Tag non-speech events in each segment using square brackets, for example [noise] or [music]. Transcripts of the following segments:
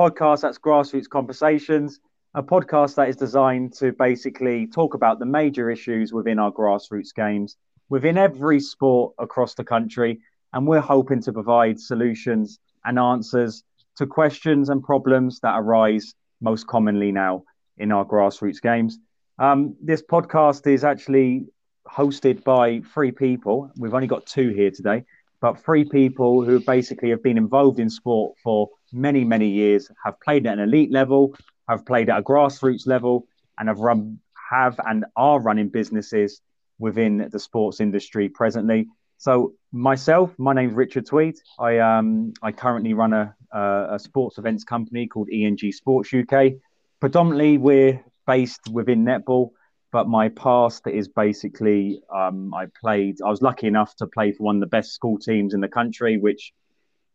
podcast that's Grassroots Conversations, a podcast that is designed to basically talk about the major issues within our grassroots games, within every sport across the country. And we're hoping to provide solutions and answers to questions and problems that arise most commonly now in our grassroots games. Um, this podcast is actually hosted by three people. We've only got two here today, but three people who basically have been involved in sport for many, many years, have played at an elite level, have played at a grassroots level, and have run, have and are running businesses within the sports industry presently. So myself, my name is Richard Tweed. I um I currently run a, a sports events company called ENG Sports UK. Predominantly, we're based within netball, but my past is basically um, I played. I was lucky enough to play for one of the best school teams in the country, which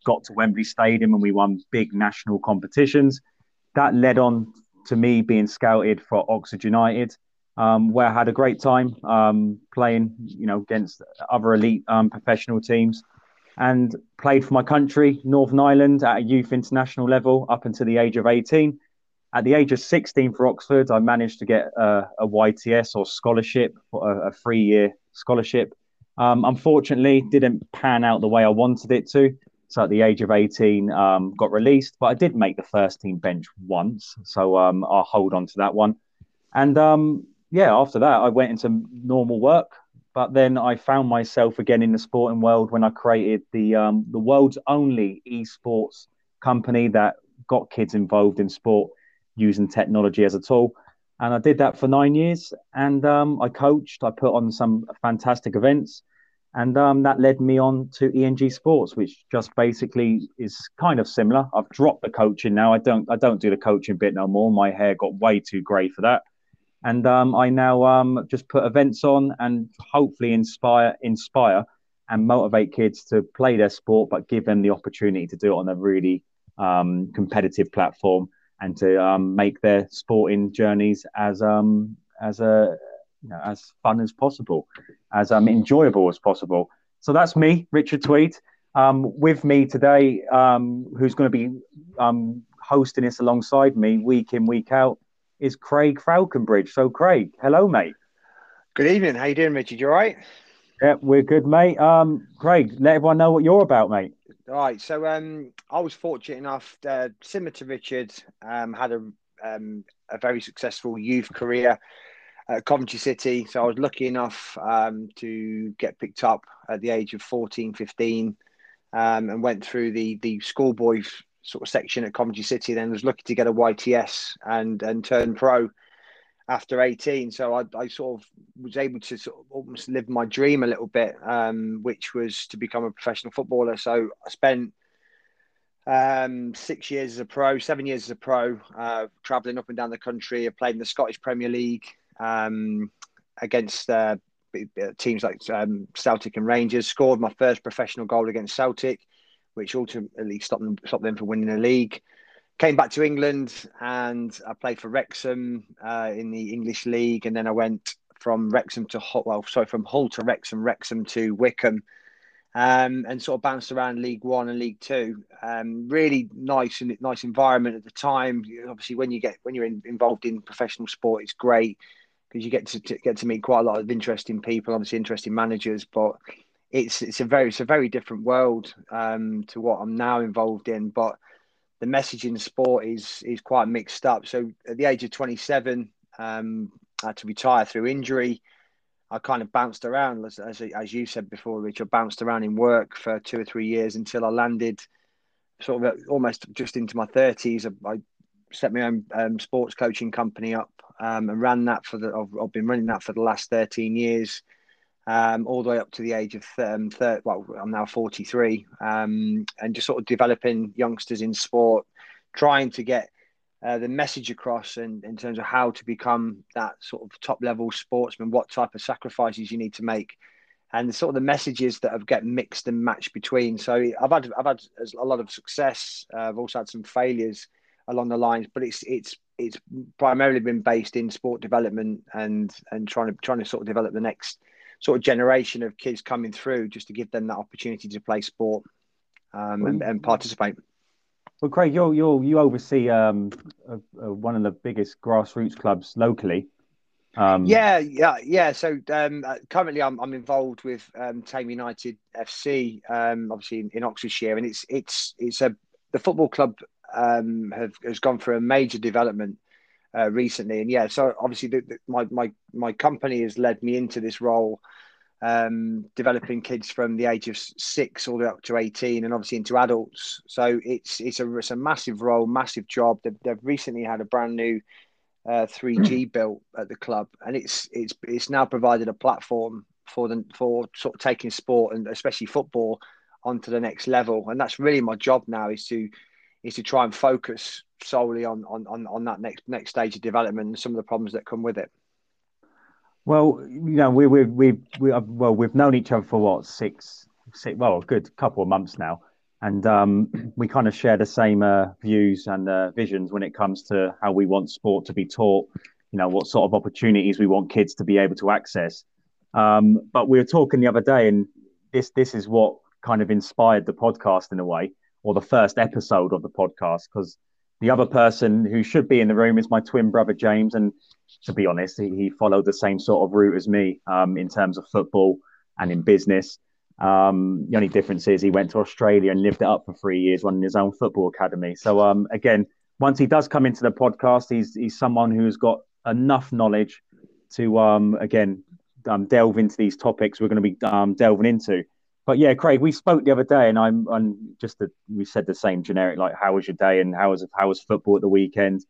got to Wembley Stadium and we won big national competitions. That led on to me being scouted for Oxford United, um, where I had a great time um, playing, you know, against other elite um, professional teams, and played for my country, Northern Ireland, at a youth international level up until the age of 18. At the age of 16 for Oxford, I managed to get a, a YTS or scholarship, a, a three-year scholarship. Um, unfortunately, didn't pan out the way I wanted it to. So at the age of 18, um, got released, but I did make the first team bench once. So um, I'll hold on to that one. And um, yeah, after that, I went into normal work. But then I found myself again in the sporting world when I created the um, the world's only esports company that got kids involved in sport using technology as a tool. And I did that for nine years. And um, I coached. I put on some fantastic events and um, that led me on to ENG Sports, which just basically is kind of similar. I've dropped the coaching now. I don't I don't do the coaching bit no more. My hair got way too grey for that, and um, I now um, just put events on and hopefully inspire inspire and motivate kids to play their sport, but give them the opportunity to do it on a really um, competitive platform and to um, make their sporting journeys as um, as a you know, as fun as possible, as um, enjoyable as possible. So that's me, Richard Tweed. Um, with me today, um, who's going to be um, hosting this alongside me week in, week out, is Craig Faulconbridge. So, Craig, hello, mate. Good evening. How you doing, Richard? You all right? Yeah, we're good, mate. Um, Craig, let everyone know what you're about, mate. All right. So, um, I was fortunate enough, uh, similar to Richard, um, had a um, a very successful youth career at Coventry City. So I was lucky enough um, to get picked up at the age of 14, 15, um, and went through the the schoolboy sort of section at Coventry City. Then was lucky to get a YTS and and turn pro after 18. So I, I sort of was able to sort of almost live my dream a little bit, um, which was to become a professional footballer. So I spent um, six years as a pro, seven years as a pro, uh, traveling up and down the country. I played in the Scottish Premier League, um, against uh, teams like um, Celtic and Rangers. Scored my first professional goal against Celtic, which ultimately stopped them, stopped them from winning the league. Came back to England and I played for Wrexham uh, in the English league, and then I went from Wrexham to Hull, well, sorry, from Hull to Wrexham, Wrexham to Wycombe, um, and sort of bounced around League One and League Two. Um, really nice and nice environment at the time. Obviously, when you get when you're in, involved in professional sport, it's great because you get to, to, get to meet quite a lot of interesting people, obviously interesting managers, but it's it's a very it's a very different world um, to what I'm now involved in. But the message in sport is is quite mixed up. So at the age of 27, um, I had to retire through injury. I kind of bounced around, as, as, as you said before, Rich. I bounced around in work for two or three years until I landed sort of almost just into my 30s. I, I set my own um, sports coaching company up um, and ran that for the. I've, I've, been running that for the last thirteen years, um, all the way up to the age of um, 30, well, I'm now forty three, um, and just sort of developing youngsters in sport, trying to get uh, the message across in, in terms of how to become that sort of top level sportsman, what type of sacrifices you need to make, and sort of the messages that have get mixed and matched between. So I've had I've had a lot of success. Uh, I've also had some failures along the lines, but it's it's it's primarily been based in sport development and and trying to trying to sort of develop the next sort of generation of kids coming through just to give them that opportunity to play sport um, and, and, participate. Well, Craig, you you you oversee um, a, a, one of the biggest grassroots clubs locally. Um, yeah, yeah, yeah. So um, uh, currently, I'm, I'm involved with um, Thame United FC, um, obviously in, in, Oxfordshire, and it's it's it's a the football club um, have has gone through a major development uh, recently, and yeah, so obviously the, the, my my my company has led me into this role um, developing kids from the age of six all the way up to 18 and obviously into adults. So it's it's a, it's a massive role, massive job. They've, they've recently had a brand new uh, 3G built at the club, and it's it's it's now provided a platform for them for sort of taking sport and especially football onto the next level. And that's really my job now is to is to try and focus solely on on on that next next stage of development and some of the problems that come with it. Well, you know, we we we we well, we've known each other for what six, six well, a good couple of months now, and um, [clears throat] we kind of share the same uh, views and uh, visions when it comes to how we want sport to be taught. You know, what sort of opportunities we want kids to be able to access. Um, but we were talking the other day, and this this is what kind of inspired the podcast in a way, or the first episode of the podcast, because the other person who should be in the room is my twin brother James, and to be honest, he, he followed the same sort of route as me um, in terms of football and in business. Um, the only difference is he went to Australia and lived it up for three years, running his own football academy. So um, again, once he does come into the podcast, he's he's someone who's got enough knowledge to um, again um, delve into these topics we're going to be um, delving into. But yeah, Craig, we spoke the other day, and I'm, I'm just we said the same generic like, "How was your day?" and "How was how was football at the weekend?"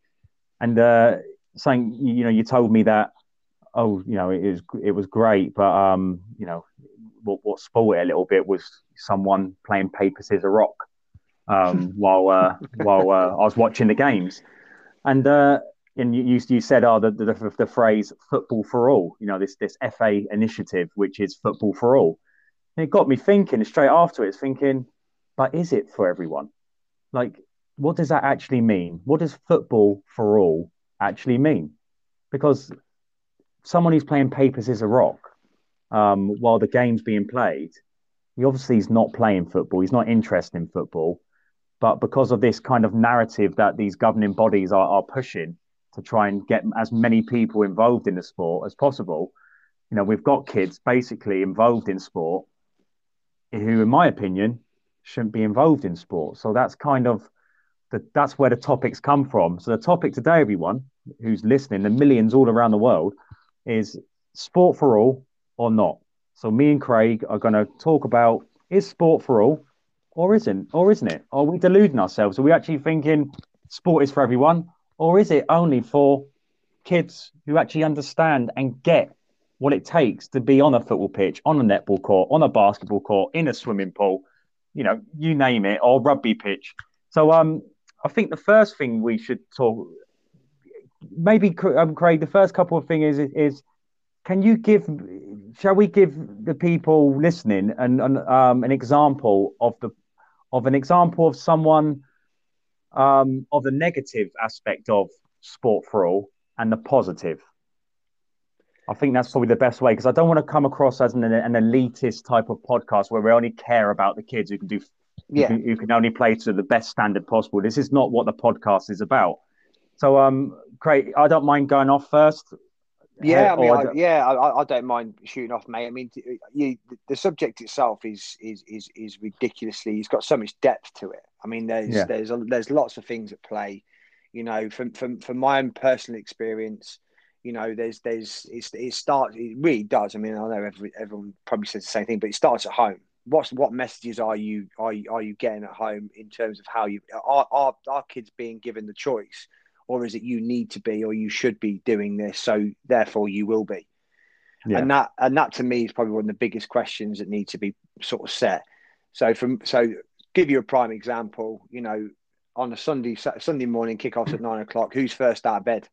And uh, saying, you know, you told me that, oh, you know, it was it was great, but um, you know, what what spoiled it a little bit was someone playing paper scissors rock um, [laughs] while uh, while uh, I was watching the games, and uh, and you you said, oh, the, the the phrase "football for all," you know, this this FA initiative, which is football for all. And it got me thinking straight afterwards, thinking, but is it for everyone? Like, what does that actually mean? What does football for all actually mean? Because someone who's playing papers is a rock um, while the game's being played, he obviously is not playing football. He's not interested in football, but because of this kind of narrative that these governing bodies are, are pushing to try and get as many people involved in the sport as possible, you know, we've got kids basically involved in sport who, in my opinion, shouldn't be involved in sport. So that's kind of the, that's where the topics come from. So the topic today, everyone who's listening, the millions all around the world, is sport for all or not. So me and Craig are going to talk about is sport for all or isn't or isn't it? Are we deluding ourselves? Are we actually thinking sport is for everyone or is it only for kids who actually understand and get what it takes to be on a football pitch, on a netball court, on a basketball court, in a swimming pool, you know, you name it, or rugby pitch. So um, I think the first thing we should talk, maybe um, Craig, the first couple of things is, is can you give, shall we give the people listening an, an, um, an example of the, of an example of someone, um, of the negative aspect of sport for all and the positive? I think that's probably the best way because I don't want to come across as an, an, elitist type of podcast where we only care about the kids who can do, yeah, who, who, can only play to the best standard possible. This is not what the podcast is about. So, um, Craig, I don't mind going off first. Yeah, I mean, I, yeah, I, I, don't mind shooting off, mate. I mean, you, the subject itself is is is is ridiculously. It's got so much depth to it. I mean, there's yeah. there's a, there's lots of things at play. You know, from from from my own personal experience, you know, there's there's it's, it starts it really does. I mean, I know every, everyone probably says the same thing, but it starts at home. What's what messages are you are you, are you getting at home in terms of how you are, are are kids being given the choice, or is it you need to be or you should be doing this, so therefore you will be. Yeah. And that and that to me is probably one of the biggest questions that need to be sort of set. So from so give you a prime example, you know, on a Sunday Sunday morning kickoffs at nine o'clock, who's first out of bed?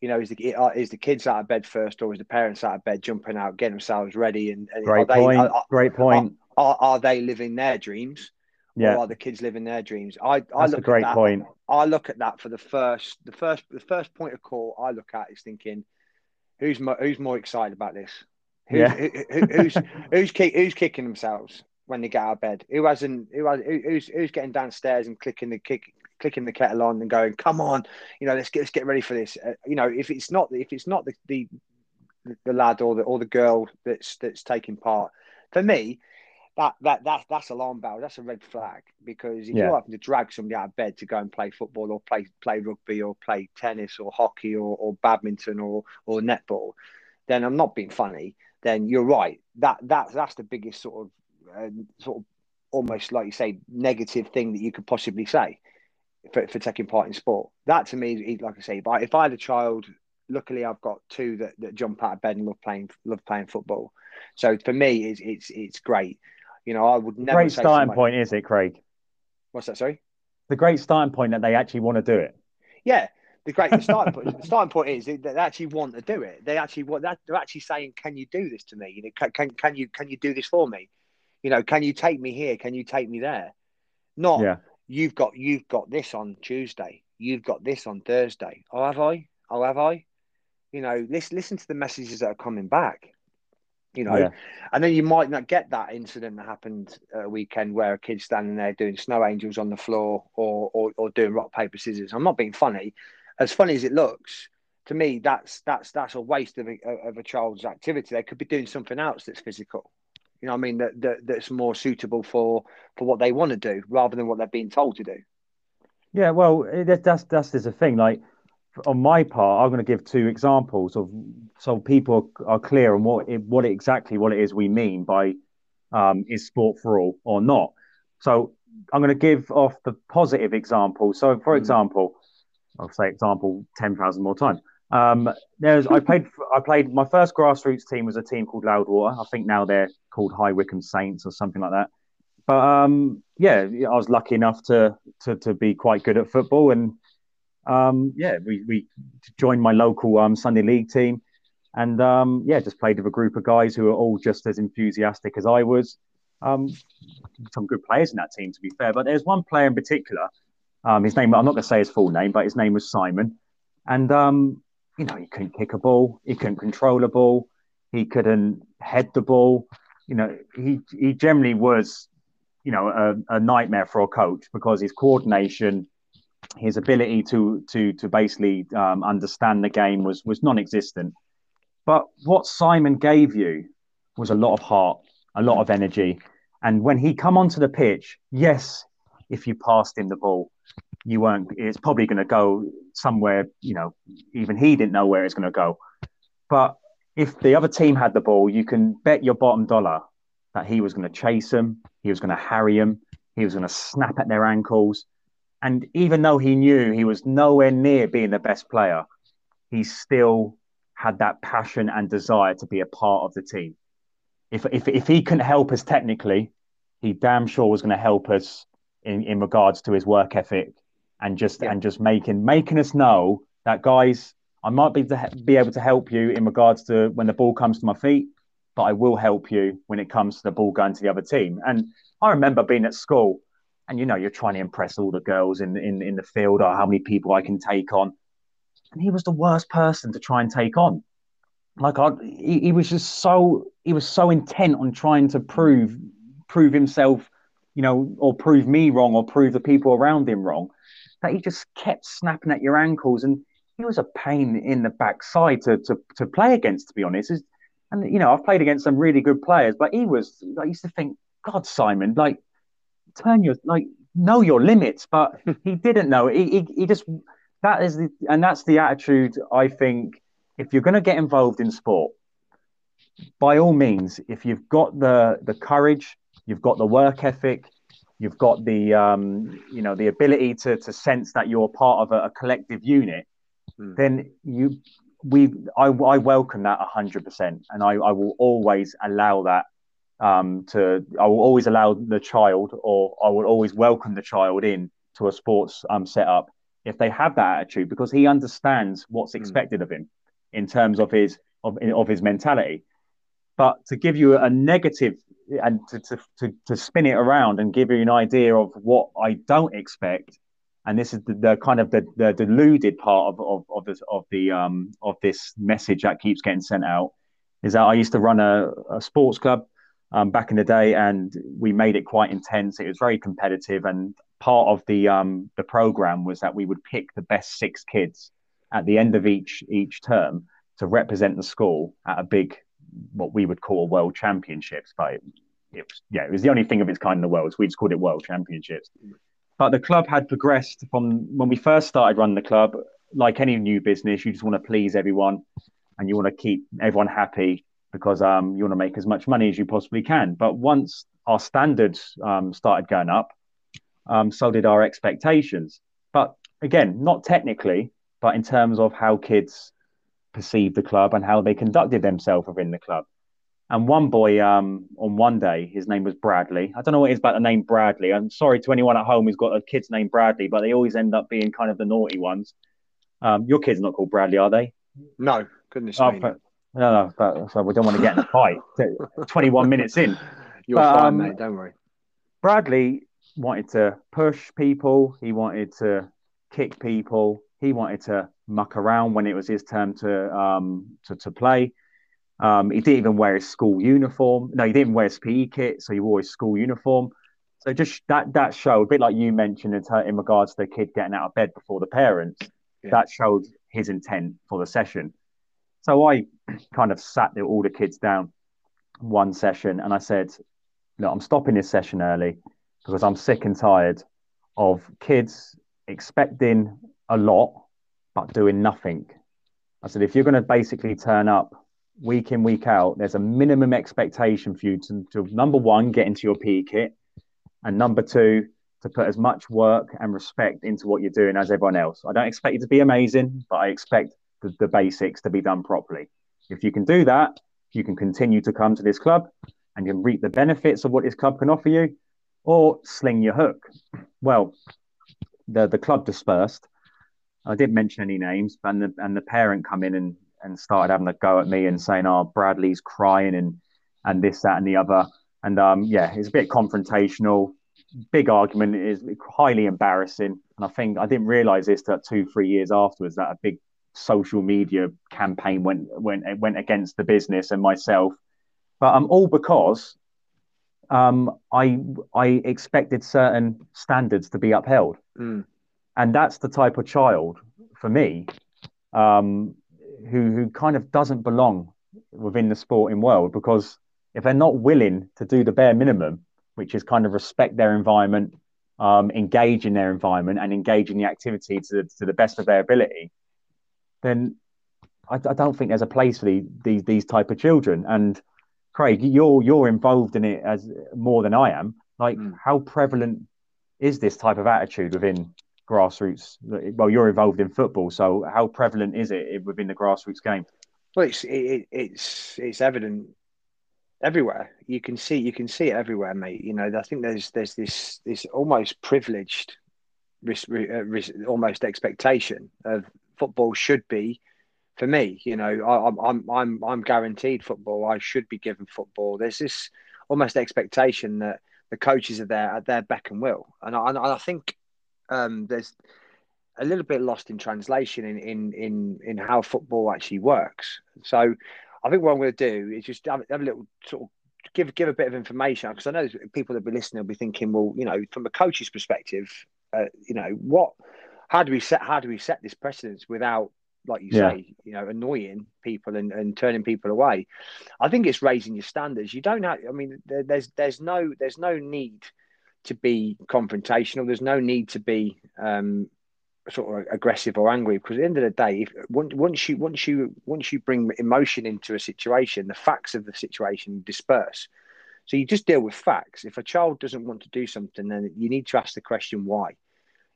You know, is the uh, is the kids out of bed first, or is the parents out of bed jumping out, getting themselves ready? And, and great they, point. Are, great point. Are, are, they living their dreams? Yeah. Or are the kids living their dreams? I, I That's a great that, point. I look at that for the first, the first, the first point of call. I look at is thinking, who's more, who's more excited about this? Who's, yeah. who, who, who's [laughs] who's kick, who's kicking themselves when they get out of bed? Who hasn't? Who has? Who's who's getting downstairs and clicking the kick, clicking the kettle on and going, "Come on, you know, let's get let's get ready for this." Uh, you know, if it's not if it's not the, the the lad or the or the girl that's that's taking part, for me, that that that's that's alarm bell. That's a red flag because if yeah. you're having to drag somebody out of bed to go and play football or play play rugby or play tennis or hockey or, or badminton or or netball, then I'm not being funny. Then you're right. That that that's the biggest sort of uh, sort of almost like you say negative thing that you could possibly say for, for taking part in sport. That to me, like I say, if I, if I had a child, luckily I've got two that, that jump out of bed and love playing love playing football. So for me, it's it's it's great. You know, I would never. Great starting somebody, point, is it, Craig? What's that? Sorry. The great starting point that they actually want to do it. Yeah, the great the starting point. [laughs] The starting point is that they actually want to do it. They actually want that. They're actually saying, "Can you do this to me? You know, can, can can you can you do this for me? You know, can you take me here? Can you take me there? Not yeah. You've got you've got this on Tuesday. You've got this on Thursday. Oh, have I? Oh, have I? You know, listen listen to the messages that are coming back you know, yeah. and then you might not get that incident that happened a weekend where a kid's standing there doing snow angels on the floor or, or, or doing rock paper scissors. I'm not being funny. As funny as it looks, to me, that's that's that's a waste of a, of a child's activity. They could be doing something else that's physical. You know, I mean that, that that's more suitable for for what they want to do rather than what they're being told to do. Yeah, well, that's that's there's a thing. Like on my part, I'm going to give two examples of so people are clear on what it, what exactly what it is we mean by um, is sport for all or not. So I'm going to give off the positive example. So, for mm. example, I'll say example ten thousand more times. Um, there's I played I played my first grassroots team was a team called Loudwater. I think now they're called High Wycombe Saints or something like that. But um, yeah, I was lucky enough to, to to be quite good at football and um, yeah, we, we joined my local um, Sunday league team, and um, yeah, just played with a group of guys who are all just as enthusiastic as I was. Um, some good players in that team, to be fair, but there's one player in particular. Um, his name, I'm not going to say his full name, but his name was Simon, and um, you know, he couldn't kick a ball, he couldn't control a ball, he couldn't head the ball. You know, he he generally was, you know, a, a nightmare for a coach because his coordination his ability to to to basically um, understand the game was was non-existent. But what Simon gave you was a lot of heart, a lot of energy, and when he come onto the pitch, yes, if you passed him the ball, you weren't. It's probably going to go somewhere. You know, even he didn't know where it's going to go. But if the other team had the ball, you can bet your bottom dollar that he was going to chase them, he was going to harry them, he was going to snap at their ankles, and even though he knew he was nowhere near being the best player, he still had that passion and desire to be a part of the team. If, if, if he couldn't help us technically, he damn sure was going to help us in, in regards to his work ethic and just yeah. and just making making us know that guys, I might be to, be able to help you in regards to when the ball comes to my feet, but I will help you when it comes to the ball going to the other team. And I remember being at school and you know you're trying to impress all the girls in in in the field or how many people I can take on. And he was the worst person to try and take on. Like I, he, he was just so he was so intent on trying to prove prove himself, you know, or prove me wrong or prove the people around him wrong, that he just kept snapping at your ankles and he was a pain in the backside to to to play against. To be honest, and you know I've played against some really good players, but he was. I used to think, God, Simon, like turn your like know your limits, but [laughs] he didn't know. He, he, he just that is the and that's the attitude I think if you're going to get involved in sport, by all means, if you've got the the courage, you've got the work ethic, you've got the um, you know the ability to to sense that you're part of a, a collective unit, mm. then you we I, I welcome that hundred percent, and I, I will always allow that um, to I will always allow the child or I will always welcome the child in to a sports um, setup if they have that attitude because he understands what's hmm. expected mm. of him in terms of his of, of his mentality. But to give you a negative and to, to, to, to spin it around and give you an idea of what I don't expect, and this is the, the kind of the, the deluded part of, of, of this of the um of this message that keeps getting sent out, is that I used to run a, a sports club um, back in the day, and we made it quite intense. It was very competitive, and part of the um, the program was that we would pick the best six kids at the end of each each term to represent the school at a big what we would call world championships but it, was yeah it was the only thing of its kind in the world so we just called it world championships. But the club had progressed from when we first started running the club like any new business you just want to please everyone and you want to keep everyone happy because um, you want to make as much money as you possibly can. But once our standards um, started going up um, so did our expectations. But again not technically but in terms of how kids perceived the club and how they conducted themselves within the club. And one boy um, on one day, his name was Bradley. I don't know what it is about the name Bradley. I'm sorry to anyone at home who's got a kid's name Bradley, but they always end up being kind of the naughty ones. Um, your kid's not called Bradley, are they? No, goodness oh, me. No, no, but, so we don't want to get in a fight. [laughs] 21 minutes in. You're but, fine, um, mate. Don't worry. Bradley wanted to push people. He wanted to kick people. He wanted to muck around when it was his turn to um, to, to play. Um, he didn't even wear his school uniform. No, he didn't wear his PE kit, so he wore his school uniform. So just that that showed a bit like you mentioned in, in regards to the kid getting out of bed before the parents. Yeah. That showed his intent for the session. So I kind of sat all the kids down one session and I said, "Look, I'm stopping this session early because I'm sick and tired of kids expecting a lot, but doing nothing. I said, if you're going to basically turn up week in, week out, there's a minimum expectation for you to, to number one, get into your PE kit, and number two, to put as much work and respect into what you're doing as everyone else. I don't expect you to be amazing, but I expect the, the basics to be done properly. If you can do that, you can continue to come to this club and you can reap the benefits of what this club can offer you, or sling your hook. Well, the the club dispersed, I didn't mention any names, and the and the parent come in and and started having a go at me and saying, "Oh, Bradley's crying and and this, that, and the other." And um, yeah, it's a bit confrontational. Big argument is highly embarrassing, and I think I didn't realise this that two, three years afterwards that a big social media campaign went went went against the business and myself. But um, all because um, I I expected certain standards to be upheld. Mm and that's the type of child for me um, who who kind of doesn't belong within the sporting world because if they're not willing to do the bare minimum, which is kind of respect their environment, um, engage in their environment, and engage in the activity to, to the best of their ability, then I, I don't think there's a place for the, these these type of children. And Craig, you're you're involved in it as more than I am. Like, mm. how prevalent is this type of attitude within grassroots? Well, you're involved in football, so how prevalent is it within the grassroots game? Well, it's it, it's it's evident everywhere. You can see you can see it everywhere, mate. You know, I think there's there's this this almost privileged, uh, almost expectation of football should be. For me, you know, I, I'm I'm I'm I'm guaranteed football. I should be given football. There's this almost expectation that the coaches are there at their beck and will, and I, and I think um, there's a little bit lost in translation in, in in in how football actually works. So I think what I'm going to do is just have, have a little sort of give give a bit of information because I know people that be listening will be thinking, well, you know, from a coach's perspective, uh, you know, what, how do we set how do we set this precedence without, like you yeah. say, you know, annoying people and, and turning people away? I think it's raising your standards. You don't have, I mean, there, there's there's no there's no need to be confrontational. There's no need to be um, sort of aggressive or angry because at the end of the day, if, once you once you once you bring emotion into a situation, the facts of the situation disperse. So you just deal with facts. If a child doesn't want to do something, then you need to ask the question why.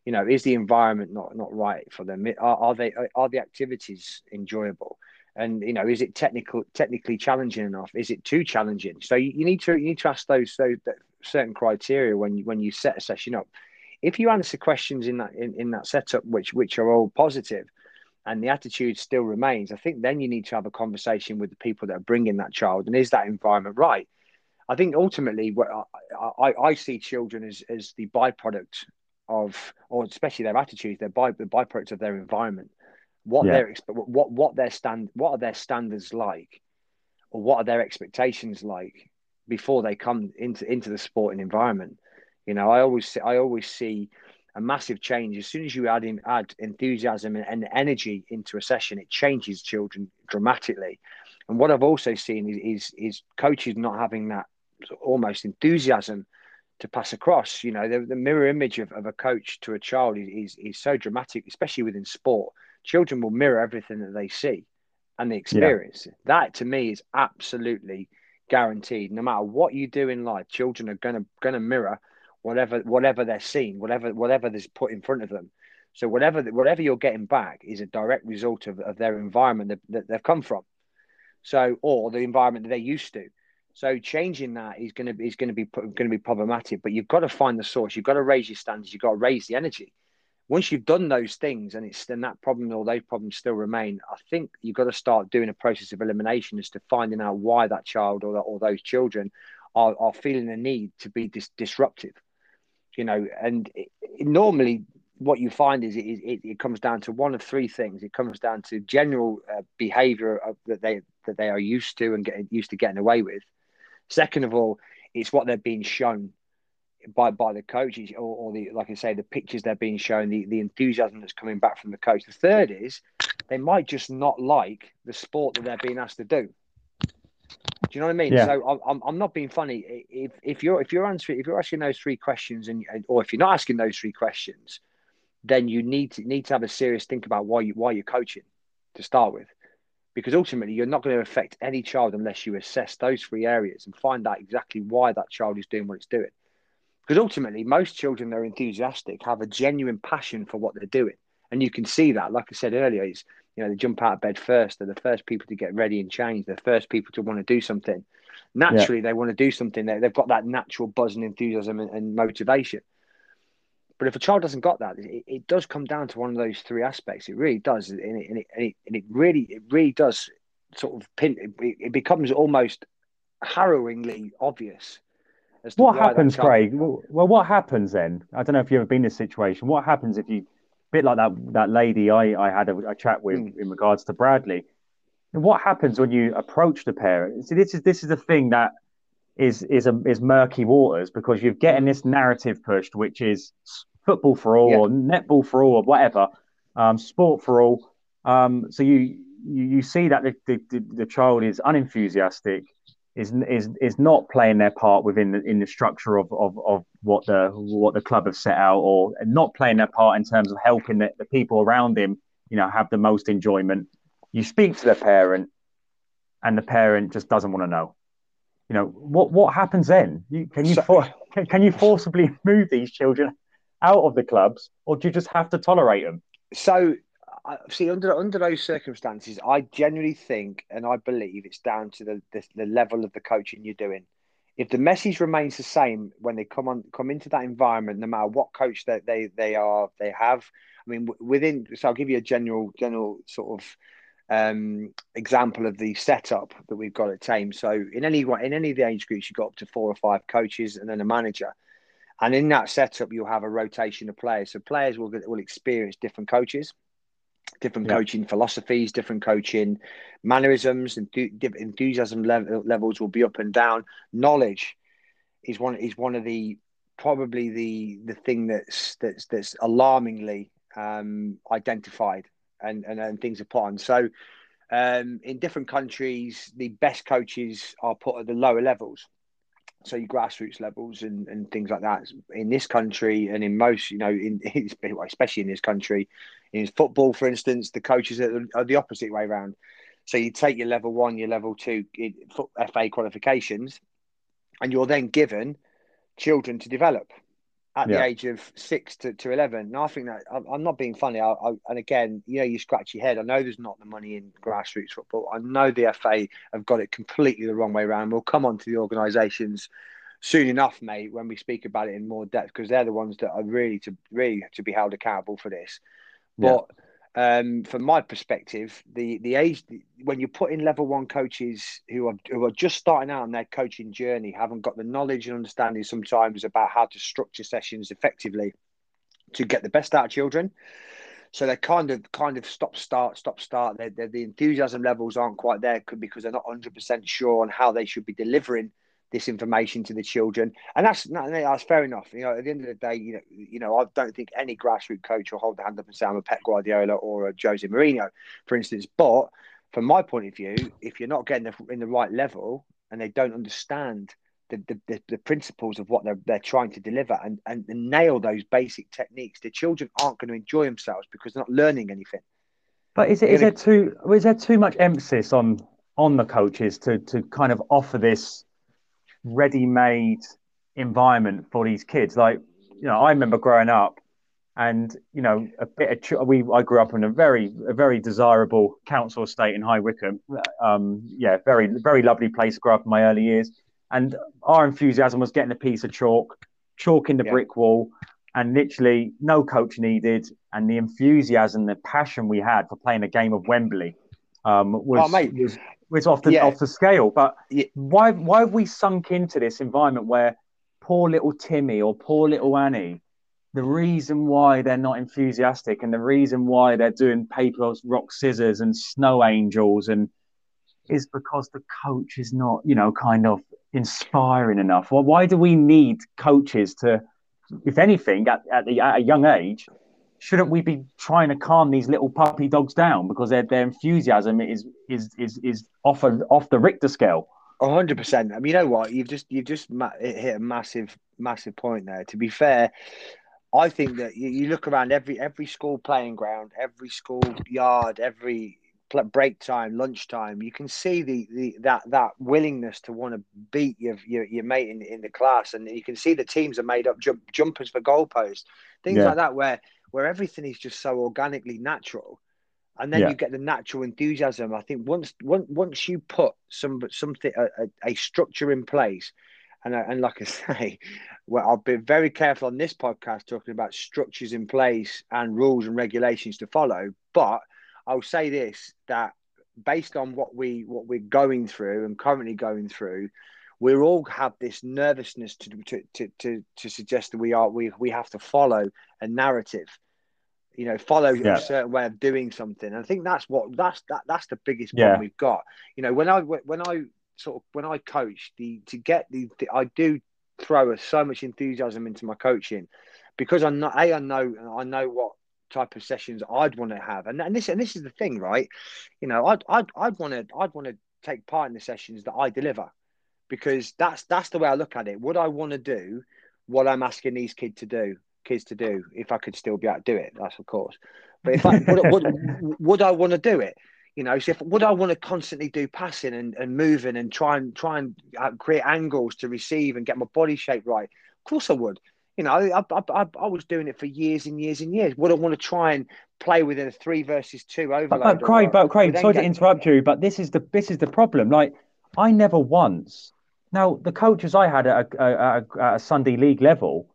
You know, is the environment not not right for them? Are, are they are the activities enjoyable? And you know, is it technical technically challenging enough? Is it too challenging? So you, you need to you need to ask those those certain criteria when you when you set a session up. If you answer questions in that in, in that setup which which are all positive, and the attitude still remains, I think then you need to have a conversation with the people that are bringing that child, and is that environment right? I think ultimately, what I, I, I see children as as the byproduct of, or especially their attitudes, they're by the byproduct of their environment. What yeah. their what what their stand what are their standards like, or what are their expectations like? Before they come into into the sporting environment. You know, I always I always see a massive change as soon as you add in add enthusiasm and, and energy into a session. It changes children dramatically. And what I've also seen is is, is coaches not having that almost enthusiasm to pass across. You know, the, the mirror image of, of a coach to a child is, is, is so dramatic, especially within sport. Children will mirror everything that they see and the experience. Yeah. That to me is absolutely guaranteed. No matter what you do in life, children are gonna gonna mirror whatever whatever they're seeing, whatever whatever is put in front of them. So whatever whatever you're getting back is a direct result of, of their environment that, that they've come from. So or the environment that they're used to. So changing that is going to is going to be going to be problematic. But you've got to find the source. You've got to raise your standards. You've got to raise the energy. Once you've done those things, and it's then that problem or those problems still remain, I think you've got to start doing a process of elimination as to finding out why that child or or those children are, are feeling the need to be dis- disruptive. You know, and it, it, normally what you find is it, it, it, comes down to one of three things. It comes down to general uh, behavior that they that they are used to and getting used to getting away with. Second of all, it's what they're being shown by by the coaches or, or, the like I say, the pictures they're being shown, the, the enthusiasm that's coming back from the coach. The third is they might just not like the sport that they're being asked to do. Do you know what I mean? Yeah. So I'm, I'm not being funny. If, if you're if you're answering if you're asking those three questions and or if you're not asking those three questions, then you need to need to have a serious think about why you why you're coaching to start with because ultimately you're not going to affect any child unless you assess those three areas and find out exactly why that child is doing what it's doing. Because ultimately, most children that are enthusiastic have a genuine passion for what they're doing, and you can see that. Like I said earlier, it's you know they jump out of bed first. They're the first people to get ready and change. They're the first people to want to do something. Naturally, yeah. they want to do something. They've got that natural buzz and enthusiasm and, and motivation. But if a child doesn't got that, it, it, does come down to one of those three aspects. It really does, and it, and it, and it, and it really, it really does sort of pin. It, it becomes almost harrowingly obvious. What happens, Craig? Well, what happens then? I don't know if you've ever been in this situation. What happens if you, a bit like that that lady I, I had a, a chat with mm. in regards to Bradley? And what happens when you approach the parent? See, this is this is the thing that is is a, is murky waters because you're getting this narrative pushed, which is football for all, yeah. or netball for all, or whatever, um, sport for all. Um, so you, you, you see that the, the, the child is unenthusiastic, is is is not playing their part within the in the structure of, of, of what the what the club have set out, or not playing their part in terms of helping the, the people around him, you know, have the most enjoyment. You speak to the parent, and the parent just doesn't want to know. You know what what happens then? You, can you for, can, can, you forcibly [laughs] move these children out of the clubs or do you just have to tolerate them? So see under under those circumstances i genuinely think and i believe it's down to the, the, the level of the coaching you're doing if the message remains the same when they come on come into that environment no matter what coach that they they are they have i mean within so i'll give you a general general sort of um, example of the setup that we've got at Thames. So in any in any of the age groups, you've got up to four or five coaches and then a manager. And in that setup, you'll have a rotation of players. So players will will experience different coaches, different yeah. coaching philosophies, different coaching mannerisms, and enthusiasm level, levels will be up and down. Knowledge is one is one of the probably the the thing that's that's that's alarmingly um, identified and, and, and things are put on. So um, in different countries, the best coaches are put at the lower levels. So your grassroots levels and, and things like that. In this country and in most, you know, in [laughs] especially in this country, in football, for instance, the coaches are, are the opposite way around. So you take your level one, your level two FA qualifications, and you're then given children to develop at yeah. the age of six to, to 11. And I think that I'm not being funny. I, I, and again, you know, you scratch your head. I know there's not the money in grassroots football. I know the FA have got it completely the wrong way around. We'll come on to the organisations soon enough, mate, when we speak about it in more depth, because they're the ones that are really to really to be held accountable for this. But yeah um, from my perspective, the the age when you put in level one coaches who are who are just starting out on their coaching journey, haven't got the knowledge and understanding sometimes about how to structure sessions effectively to get the best out of children. So they're kind of kind of stop start stop start. They're, they're, the enthusiasm levels aren't quite there because they're not hundred percent sure on how they should be delivering this information to the children, and that's that's fair enough. You know, at the end of the day, you know, you know, I don't think any grassroots coach will hold the hand up and say I'm a Pep Guardiola or a Jose Mourinho, for instance. But from my point of view, if you're not getting in the right level and they don't understand the, the, the, the, principles of what they're, they're trying to deliver and, and nail those basic techniques, the children aren't going to enjoy themselves because they're not learning anything. But is it is there too is there too much emphasis on on the coaches to to kind of offer this ready-made environment for these kids. Like, you know, I remember growing up, and you know, a bit of we. I grew up in a very, a very desirable council estate in High Wycombe. Um, yeah, very, very lovely place to grow up in my early years. And our enthusiasm was getting a piece of chalk, chalk in the yeah. brick wall, and literally no coach needed. And the enthusiasm, the passion we had for playing a game of Wembley um, was, oh, mate. was off the yeah. off the scale. But yeah. why why have we sunk into this environment where poor little Timmy or poor little Annie, the reason why they're not enthusiastic and the reason why they're doing paper rock scissors and snow angels and is because the coach is not you know kind of inspiring enough. Well, why do we need coaches to, if anything, at, at, the, at a young age, shouldn't we be trying to calm these little puppy dogs down because their, their enthusiasm is is is is off a, off the Richter scale? hundred percent. I mean, you know what? You've just you've just hit a massive massive point there. To be fair, I think that you, you look around every every school playing ground, every school yard, every break time, lunchtime, you can see the, the that that willingness to want to beat your your, your mate in, in the class, and you can see the teams are made up jump, jumpers for goalposts, things yeah. like that, where where everything is just so organically natural and then yeah. you get the natural enthusiasm i think once once, once you put some something a, a, a structure in place and, uh, and like i [laughs] say well i'll be very careful on this podcast talking about structures in place and rules and regulations to follow but i'll say this that based on what we what we're going through and currently going through we all have this nervousness to, to, to, to, to suggest that we are we, we have to follow a narrative you know follow yeah. a certain way of doing something. And i think that's what that's that that's the biggest yeah. problem we've got. You know when i when i sort of when i coach the to get the, the i do throw so much enthusiasm into my coaching because i'm not a i know i know what type of sessions i'd want to have. And, and this and this is the thing right? You know i'd i'd, I'd want to i'd want to take part in the sessions that i deliver because that's that's the way i look at it. Would i want to do what i'm asking these kids to do kids to do if I could still be able to do it. That's of course. But if I would, would, [laughs] would I want to do it? You know, so if, would I want to constantly do passing and, and moving and try and try and uh, create angles to receive and get my body shape right? Of course I would. You know, I, I, I, I was doing it for years and years and years. Would I want to try and play within a three versus two overload? But, but Craig, but Craig, sorry to interrupt you, but this is the this is the problem. Like, I never once. Now, the coaches I had at a, a, a, a Sunday league level,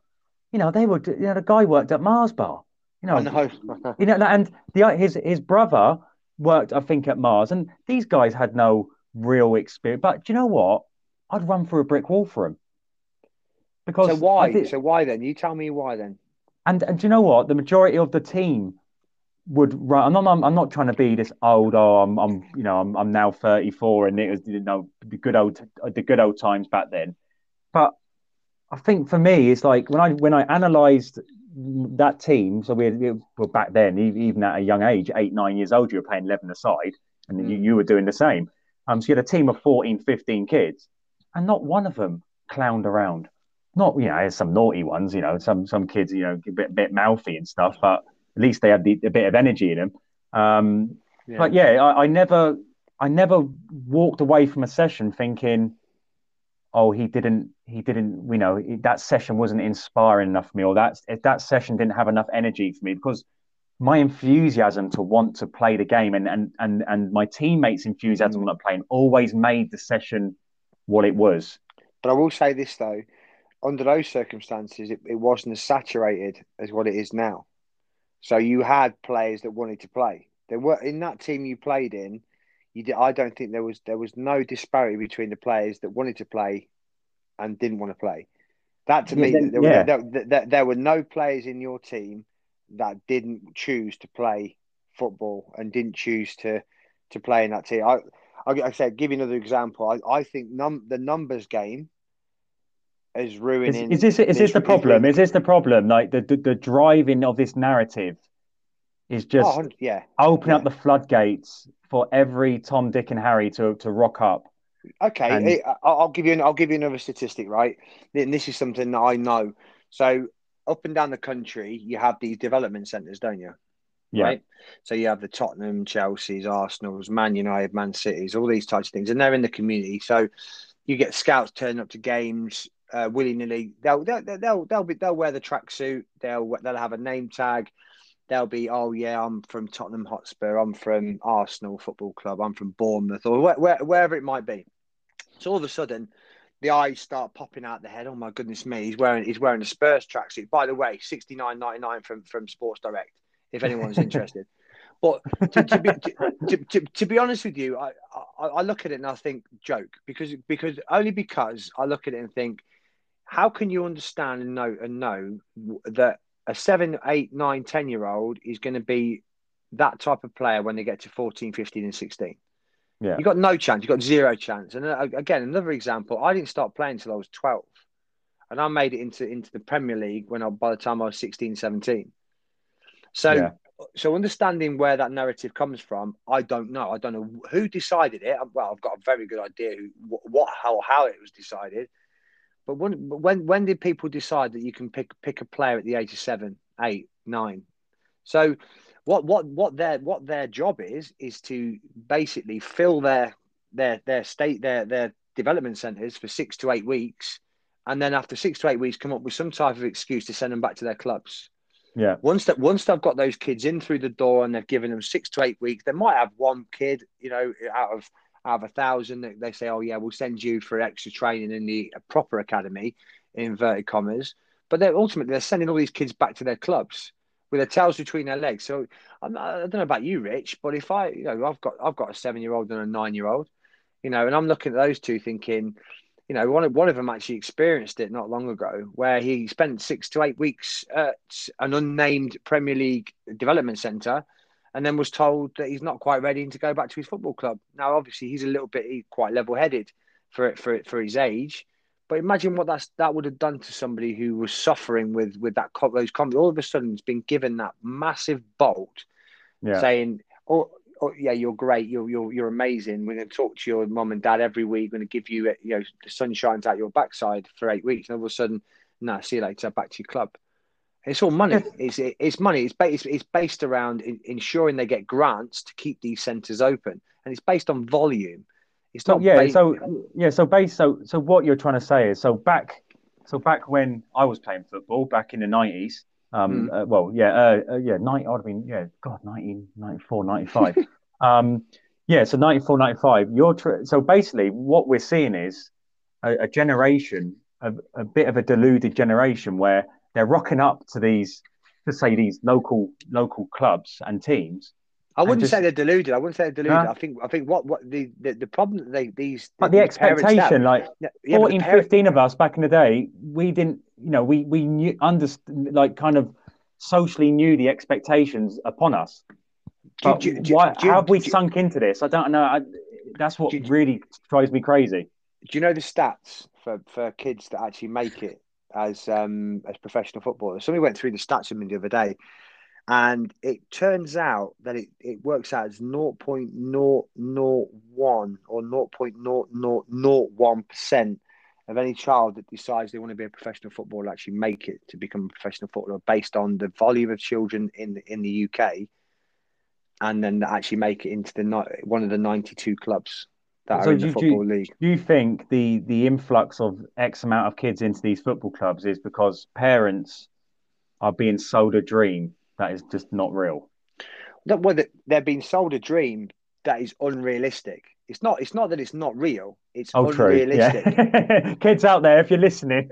you know, they were, you know, the guy worked at Mars Bar. You know, know. you know, and the his his brother worked, I think, at Mars, and these guys had no real experience. But do you know what? I'd run through a brick wall for him. Because so why? Did, so why then? You tell me why then. And and do you know what? The majority of the team would run. I'm not. I'm, I'm not trying to be this old. Oh, I'm. I'm. You know. I'm. I'm now 34, and it was you know the good old the good old times back then. But I think for me, it's like when I when I analysed that team. So we, we were back then, even at a young age, eight nine years old, you were playing eleven aside, and mm. you, you were doing the same. Um, so you had a team of 14, 15 kids, and not one of them clowned around. Not you know, there's some naughty ones, you know, some some kids, you know, a bit bit mouthy and stuff, but at least they had the, a bit of energy in them. Um, yeah. But yeah, I, I never I never walked away from a session thinking oh he didn't he didn't you know that session wasn't inspiring enough for me or that that session didn't have enough energy for me because my enthusiasm to want to play the game and and and, and my teammates enthusiasm mm. playing always made the session what it was. But i will say this though. Under those circumstances it, it wasn't as saturated as what it is now. So you had players that wanted to play. There were in that team you played in did, I don't think there was there was no disparity between the players that wanted to play and didn't want to play. That to yeah, me, there, yeah. there, there, there, were no players in your team that didn't choose to play football and didn't choose to to play in that team. I, I, I said, give you another example. I, I think num, the numbers game is ruining. Is, is this is this the problem? Is this the problem? Like the the, the driving of this narrative is oh, just Oh, yeah. open up the floodgates for every Tom, Dick, and Harry to to rock up. Okay, And- eh, I- I'll give you an, I'll give you another statistic, right? And this is something that I know. So up and down the country, you have these development centres, don't you? Yeah, Right. So you have the Tottenham, Chelsea's, Arsenal's, Man United, Man City's, all these types of things, and they're in the community. So you get scouts turning up to games uh, willy nilly. They'll they'll they'll they'll be they'll wear the tracksuit. They'll they'll have a name tag. They'll be oh yeah, I'm from Tottenham Hotspur. I'm from Arsenal Football Club. I'm from Bournemouth or where, where, wherever it might be. So all of a sudden, the eyes start popping out the head. Oh my goodness me, he's wearing he's wearing a Spurs tracksuit. By the way, sixty nine ninety nine from from Sports Direct. If anyone's [laughs] interested. But to, to, be, to, to, to, be honest with you, I, I, I look at it and I think joke because because only because I look at it and think, how can you understand and know and know that a seven, eight, nine, 10 year old is going to be that type of player when they get to 14, 15, and 16? Yeah. You got no chance. You got zero chance. And uh, again, another example. I didn't start playing until I was 12, and I made it into into the Premier League when I by the time I was 16, 17. So Yeah. so understanding where that narrative comes from, I don't know. I don't know who decided it. Well, I've got a very good idea who, what, how, how it was decided. But when, when, when did people decide that you can pick pick a player at the age of seven, eight, nine? So, what what what their what their job is is to basically fill their their their state their their development centres for six to eight weeks, and then after six to eight weeks, come up with some type of excuse to send them back to their clubs. Yeah, once that once they've got those kids in through the door and they've given them six to eight weeks, they might have one kid, you know, out of out of a thousand they say, oh yeah, we'll send you for extra training in the proper academy, in inverted commas. But they're ultimately they're sending all these kids back to their clubs with their tails between their legs. So I'm I don't know about you, Rich, but if I, you know, I've got I've got a seven year old and a nine year old, you know, and I'm looking at those two thinking, you know, one of, one of them actually experienced it not long ago, where he spent six to eight weeks at an unnamed Premier League development centre, and then was told that he's not quite ready to go back to his football club. Now, obviously, he's a little bit he's quite level headed for for for his age, but imagine what that's that would have done to somebody who was suffering with with that those comments. All of a sudden, has been given that massive bolt, yeah. saying, "Oh." Oh, yeah, you're great. You're you're you're amazing. We're going to talk to your mum and dad every week. We're going to give you, you know, the sun shines out your backside for eight weeks, and all of a sudden, no, see you later. Back to your club. It's all money. It's it's money. It's based it's based around in, ensuring they get grants to keep these centres open, and it's based on volume. It's So not. yeah, so yeah, so base so so what you're trying to say is so back so back when I was playing football back in the nineties, um, uh, well, yeah, uh, uh, yeah, 90, I'd have been, yeah, God, 1994, 95. [laughs] um, yeah, so 94, 95. You're tr- so basically, what we're seeing is a, a generation, a, a bit of a deluded generation where they're rocking up to these, to say these local local clubs and teams. I wouldn't just- say they're deluded. I wouldn't say they're deluded. Huh? I think I think what what the the, the problem that they these But the parents expectation, have- like yeah, yeah, but the 14, parent- 15 of us back in the day, we didn't, you know, we we knew, understand, like kind of socially knew the expectations upon us. But do- do- why, do- how have we sunk into this? I don't know. I, that's what really drives me crazy. do you know the stats for, for kids that actually make it as um, as professional footballers? Somebody went through the stats with me the other day, and it turns out that it, it works out as 0.001 or 0.0001 percent of any child that decides they want to be a professional footballer actually make it to become a professional footballer based on the volume of children in the, in the UK, and then actually make it into the one of the 92 clubs that So are in do the you- do league. Do you think the the influx of X amount of kids into these football clubs is because parents are being sold a dream that is just not real? that well, they're being sold a dream that is unrealistic. It's not. It's not that it's not real. It's Oh, unrealistic. Yeah. [laughs] kids out there, if you're listening,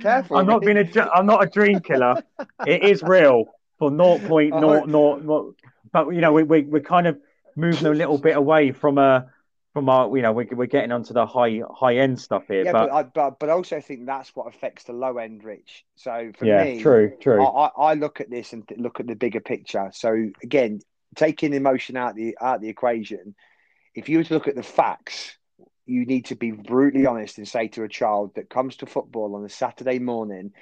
Careful. [laughs] [laughs] I'm not being a I'm not a dream killer. it is real for 0.000. Uh, but you know, we we we're kind of moving a little bit away from a from our you know we're, we're getting onto the high high end stuff here. Yeah, but, but, I, but but I also think that's what affects the low end rich. So for yeah, me, true, true. I, I I look at this and th- look at the bigger picture. So again, taking emotion out the out the equation, if you were to look at the facts, you need to be brutally honest and say to a child that comes to football on a Saturday morning,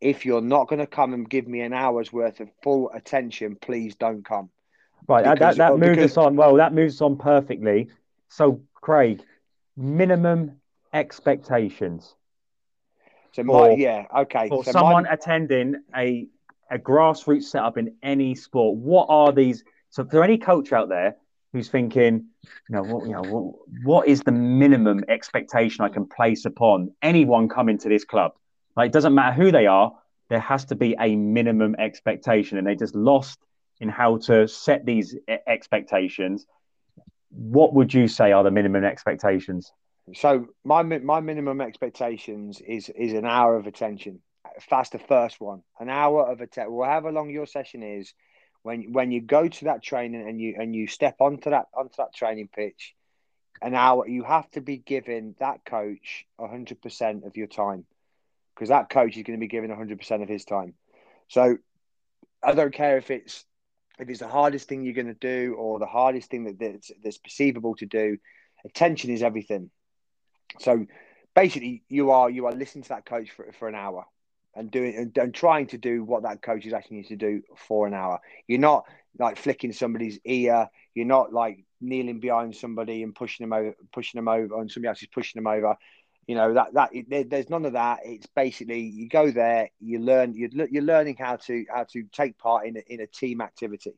if you're not going to come and give me an hour's worth of full attention, please don't come. Right, because, that, that moves because... us on. Well, that moves us on perfectly. So, Craig, minimum expectations. So, my, yeah, okay. For so someone my... attending a a grassroots setup in any sport, what are these? So, for any coach out there who's thinking, you know, what, you know, what, what is the minimum expectation I can place upon anyone coming to this club? Like, it doesn't matter who they are, there has to be a minimum expectation, and they just lost in how to set these expectations. What would you say are the minimum expectations? So my my minimum expectations is is an hour of attention. That's the first one. An hour of attention. However long your session is, when when you go to that training and you and you step onto that onto that training pitch, an hour you have to be given that coach hundred percent of your time, because that coach is going to be hundred percent of his time. So I don't care if it's if it's the hardest thing you're going to do or the hardest thing that that's, that's perceivable to do. Attention is everything. So basically, you are you are listening to that coach for for an hour and doing and, and, trying to do what that coach is asking you to do for an hour. You're not like flicking somebody's ear. You're not like kneeling behind somebody and pushing them over, pushing them over, and somebody else is pushing them over. You know that that there's none of that. It's basically you go there, you learn, you're, you're learning how to how to take part in a, in a team activity.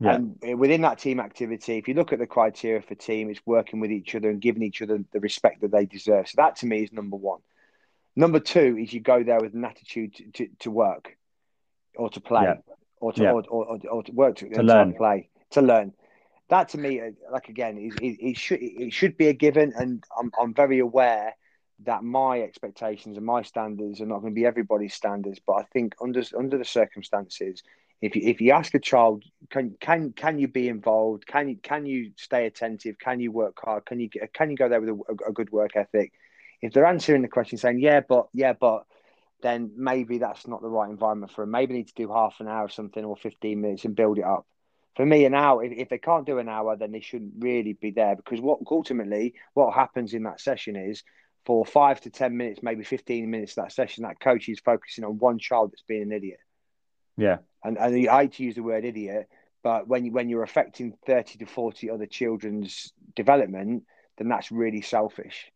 Yeah. And uh, within that team activity, if you look at the criteria for team, it's working with each other and giving each other the respect that they deserve. So that to me is number one. Number two is you go there with an attitude to, to, to work or to play yeah. or, to, yeah. or, or, or, to work to, to learn, play, to learn. That to me, uh, like again, is it, it, should it should be a given, and I'm I'm very aware that my expectations and my standards are not going to be everybody's standards. But I think under under the circumstances, if you if you ask a child, can can can you be involved? Can you can you stay attentive? Can you work hard? Can you can you go there with a, a good work ethic? If they're answering the question saying, yeah, but, yeah, but, then maybe that's not the right environment for them. Maybe need to do half an hour or something or 15 minutes and build it up. For me, an hour, if, if they can't do an hour, then they shouldn't really be there because what ultimately what happens in that session is for five to 10 minutes, maybe 15 minutes that session, that coach is focusing on one child that's being an idiot. Yeah. And, and I hate to use the word idiot, but when, you, when you're affecting 30 to 40 other children's development, then that's really selfish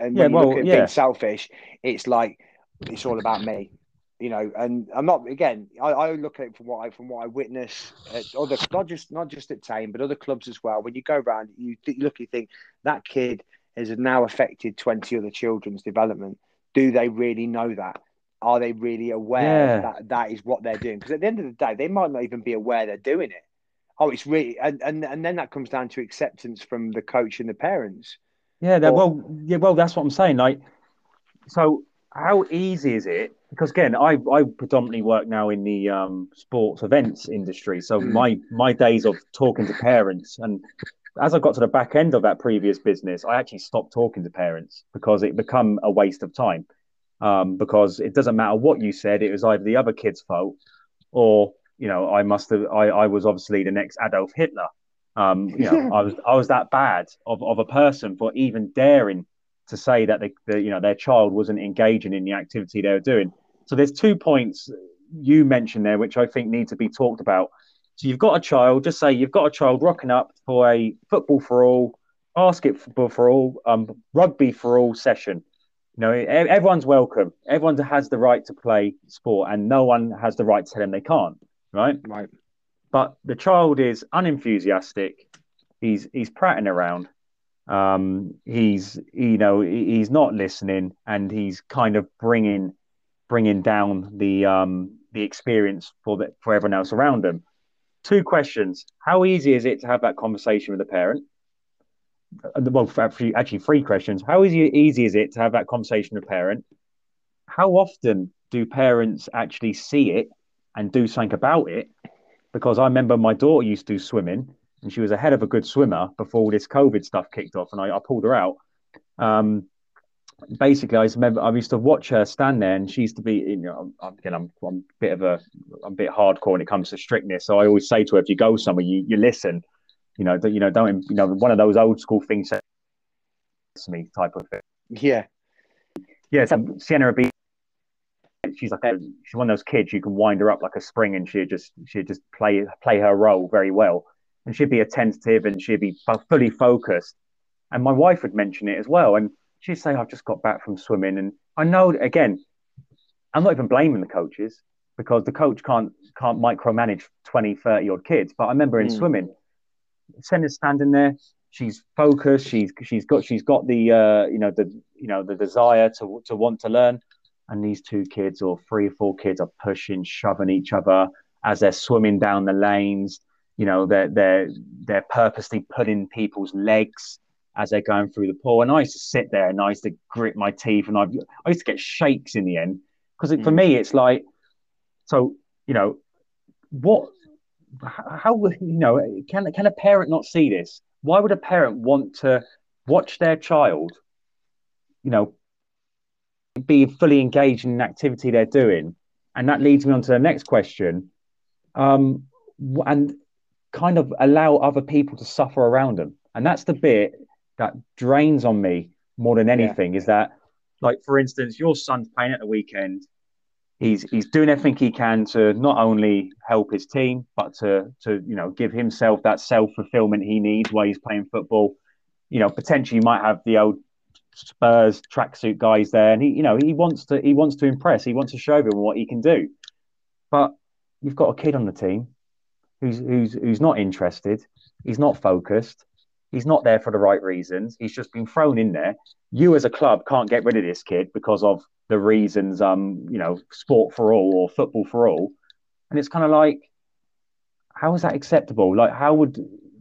and yeah, when you well, look at yeah. being selfish, it's like it's all about me, you know. And I'm not again. I, I look at it from what I from what I witness at other, not just not just at Thame, but other clubs as well. When you go around, you, you look, you think that kid has now affected 20 other children's development. Do they really know that? Are they really aware yeah. that that is what they're doing? Because at the end of the day, they might not even be aware they're doing it. Oh, it's really, and, and, and then that comes down to acceptance from the coach and the parents. Yeah, or, well, yeah, well, that's what I'm saying. Like, so how easy is it? Because again, I I predominantly work now in the um, sports events industry, so mm. my my days of talking to parents and as I got to the back end of that previous business, I actually stopped talking to parents because it become a waste of time. Um, because it doesn't matter what you said, it was either the other kid's fault or you know I must have I, I was obviously the next Adolf Hitler um, you know, [laughs] I was I was that bad of, of a person for even daring to say that the, the, you know their child wasn't engaging in the activity they were doing. So there's two points you mentioned there which I think need to be talked about. So you've got a child, just say you've got a child rocking up for a football for all, basketball for all, um, rugby for all session. You know, everyone's welcome. Everyone has the right to play sport, and no one has the right to tell them they can't. Right? Right. But the child is unenthusiastic. He's he's prattling around. Um, he's you know he's not listening, and he's kind of bringing bringing down the um, the experience for the, for everyone else around them. Two questions: How easy is it to have that conversation with a parent? Uh, well, actually, three questions. How easy easy is it to have that conversation with a parent? How often do parents actually see it and do something about it? because I remember my daughter used to do swimming and she was ahead of a good swimmer before all this COVID stuff kicked off and I, I pulled her out. Um, basically, I remember I used to watch her stand there and she used to be, you know, again, I'm, I'm a bit of a, I'm a bit hardcore when it comes to strictness. So I always say to her, if you go somewhere, you, you listen, you know, that, you know, don't, you know, one of those old school things me type of thing. Yeah. Yeah, so Sienna would be she's like a, she's one of those kids you can wind her up like a spring and she'd just she'd just play play her role very well and she'd be attentive and she'd be fully focused and my wife would mention it as well and she'd say i've just got back from swimming and i know again i'm not even blaming the coaches because the coach can't can't micromanage 20 30 odd kids but i remember in mm. swimming Sienna's standing there she's focused she's she's got she's got the uh, you know the you know the desire to to want to learn and these two kids or three or four kids are pushing, shoving each other as they're swimming down the lanes. You know, they're they're they're purposely putting people's legs as they're going through the pool. And I used to sit there and I used to grit my teeth and I I used to get shakes in the end because mm. for me it's like so you know what how you know can can a parent not see this? Why would a parent want to watch their child, you know, be fully engaged in an activity they're doing. And that leads me on to the next question. Um, and kind of allow other people to suffer around them. And that's the bit that drains on me more than anything yeah. is that, like, for instance, your son's playing at the weekend. He's, he's doing everything he can to not only help his team, but to, to you know, give himself that self fulfillment he needs while he's playing football. You know, potentially you might have the old Spurs tracksuit guys there, and he, you know, he wants to he wants to impress. He wants to show them what he can do. But you've got a kid on the team who's who's who's not interested. He's not focused. He's not there for the right reasons. He's just been thrown in there. You as a club can't get rid of this kid because of the reasons, um, you know, sport for all or football for all. And it's kind of like, how is that acceptable? Like, how would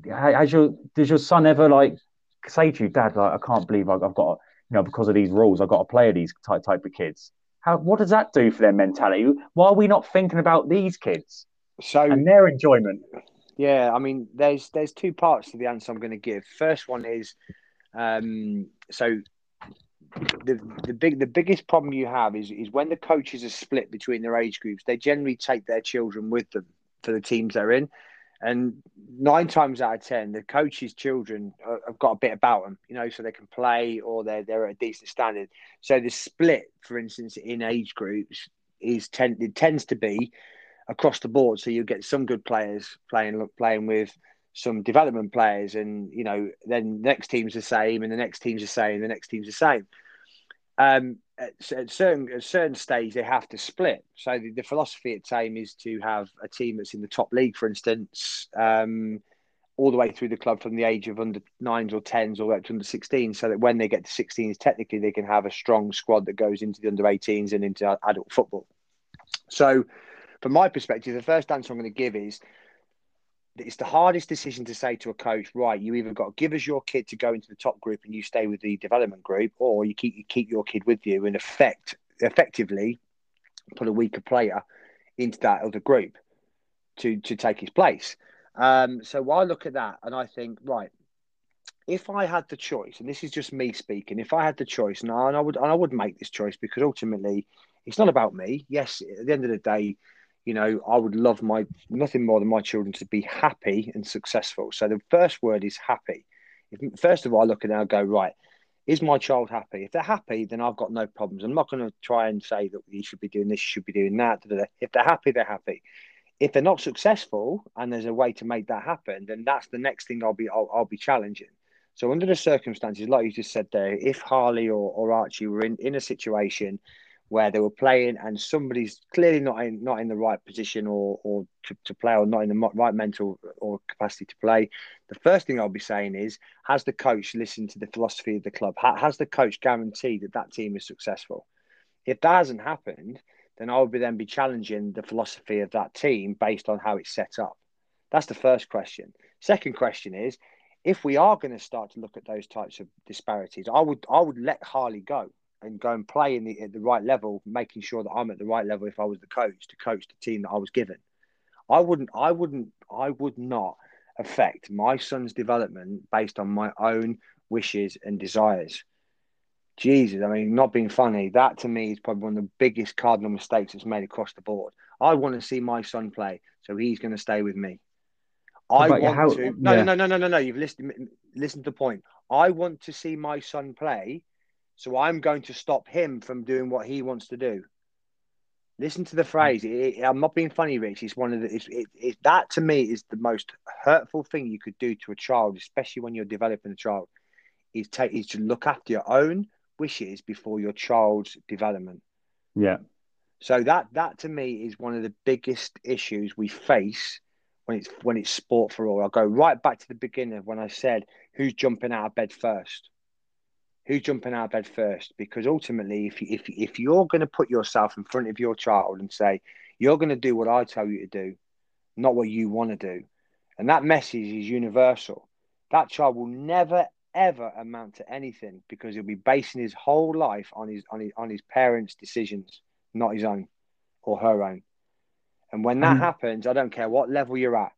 has your does your son ever like say to you, Dad, like, I can't believe I've, I've got, you know, because of these rules, I've got to play these type type of kids. How what does that do for their mentality? Why are we not thinking about these kids so and their enjoyment? Yeah, I mean, there's there's two parts to the answer I'm going to give. First one is, um, so the the big the biggest problem you have is is when the coaches are split between their age groups. They generally take their children with them for the teams they're in. And nine times out of ten, the coach's children have got a bit about them, you know, so they can play or they're they're at a decent standard. So the split, for instance, in age groups is ten, it tends to be across the board. So you get some good players playing playing with some development players, and you know, then the next team's the same, and the next team's the same, and the next team's the same. Um, at, at certain at certain stage they have to split. So the, the, philosophy at Thame is to have a team that's in the top league, for instance, um, all the way through the club from the age of under nines or tens all the way up to under 16, so that when they get to 16s, technically they can have a strong squad that goes into the under 18s and into adult football. So, from my perspective, the first answer I'm going to give is that it's the hardest decision to say to a coach, right? You either got to give us your kid to go into the top group and you stay with the development group, or you keep you keep your kid with you and effect effectively put a weaker player into that other group to to take his place. Um, so I look at that and I think, right, if I had the choice, and this is just me speaking, if I had the choice, and I, and I would and I would make this choice because ultimately it's not about me. Yes, at the end of the day, you know, I would love my nothing more than my children to be happy and successful. So the first word is happy. If, first of all, I look and I go, right, is my child happy? If they're happy, then I've got no problems. I'm not going to try and say that you should be doing this, you should be doing that. If they're happy, they're happy. If they're not successful and there's a way to make that happen, then that's the next thing I'll be I'll, I'll be challenging. So under the circumstances, like you just said there, if Harley or, or Archie were in, in a situation where they were playing and somebody's clearly not in not in the right position or or to, to play or not in the right mental or capacity to play. The first thing i'll be saying is has the coach listened to the philosophy of the club? Has the coach guaranteed that that team is successful? If that hasn't happened then i would be then be challenging the philosophy of that team based on how it's set up. That's the first question. Second question is if we are going to start to look at those types of disparities i would i would let harley go and go and play in the at the right level, making sure that I'm at the right level if I was the coach to coach the team that I was given. I wouldn't I wouldn't I would not affect my son's development based on my own wishes and desires. Jesus, I mean, not being funny, that to me is probably one of the biggest cardinal mistakes that's made across the board. I want to see my son play, so he's going to stay with me. I want how, to. No, yeah. no, no, no, no, no. You've listened. Listen to the point. I want to see my son play, so I'm going to stop him from doing what he wants to do. Listen to the mm. phrase. It, it, I'm not being funny, Rich. It's one of the. It's, it, that to me is the most hurtful thing you could do to a child, especially when you're developing a child. Is take is to look after your own wishes before your child's development. Yeah. So that that to me is one of the biggest issues we face when it's when it's sport for all. I'll go right back to the beginning when I said who's jumping out of bed first. Who's jumping out of bed first? Because ultimately, if if if you're going to put yourself in front of your child and say you're going to do what I tell you to do, not what you want to do, and that message is universal, that child will never ever amount to anything because he'll be basing his whole life on his on his on his parents' decisions, not his own or her own. And when that mm. happens, I don't care what level you're at,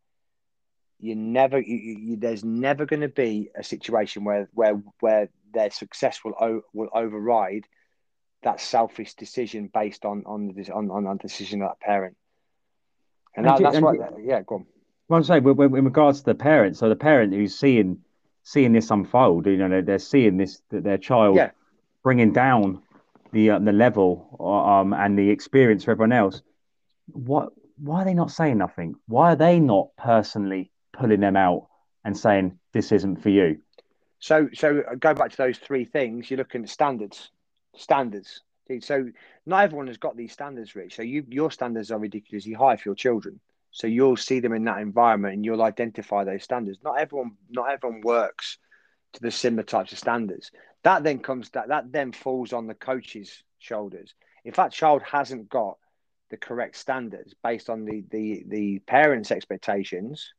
you never, you, you, there's never going to be a situation where where where their success will o- will override that selfish decision based on on the on, on the decision of that parent. And, and that, that's what, yeah, go on. Well, I'm saying, in regards to the parent, so the parent who's seeing seeing this unfold, you know, they're, they're seeing this that their child yeah. bringing down the uh, the level um, and the experience for everyone else. What why are they not saying nothing? Why are they not personally pulling them out and saying this isn't for you? So, so uh, go back to those three things. You're looking at standards, standards. So not everyone has got these standards, Rich. So you, your standards are ridiculously high for your children. So you'll see them in that environment and you'll identify those standards. Not everyone, not everyone works to the similar types of standards. That then comes that that then falls on the coach's shoulders. If that child hasn't got the correct standards based on the the the parents' expectations,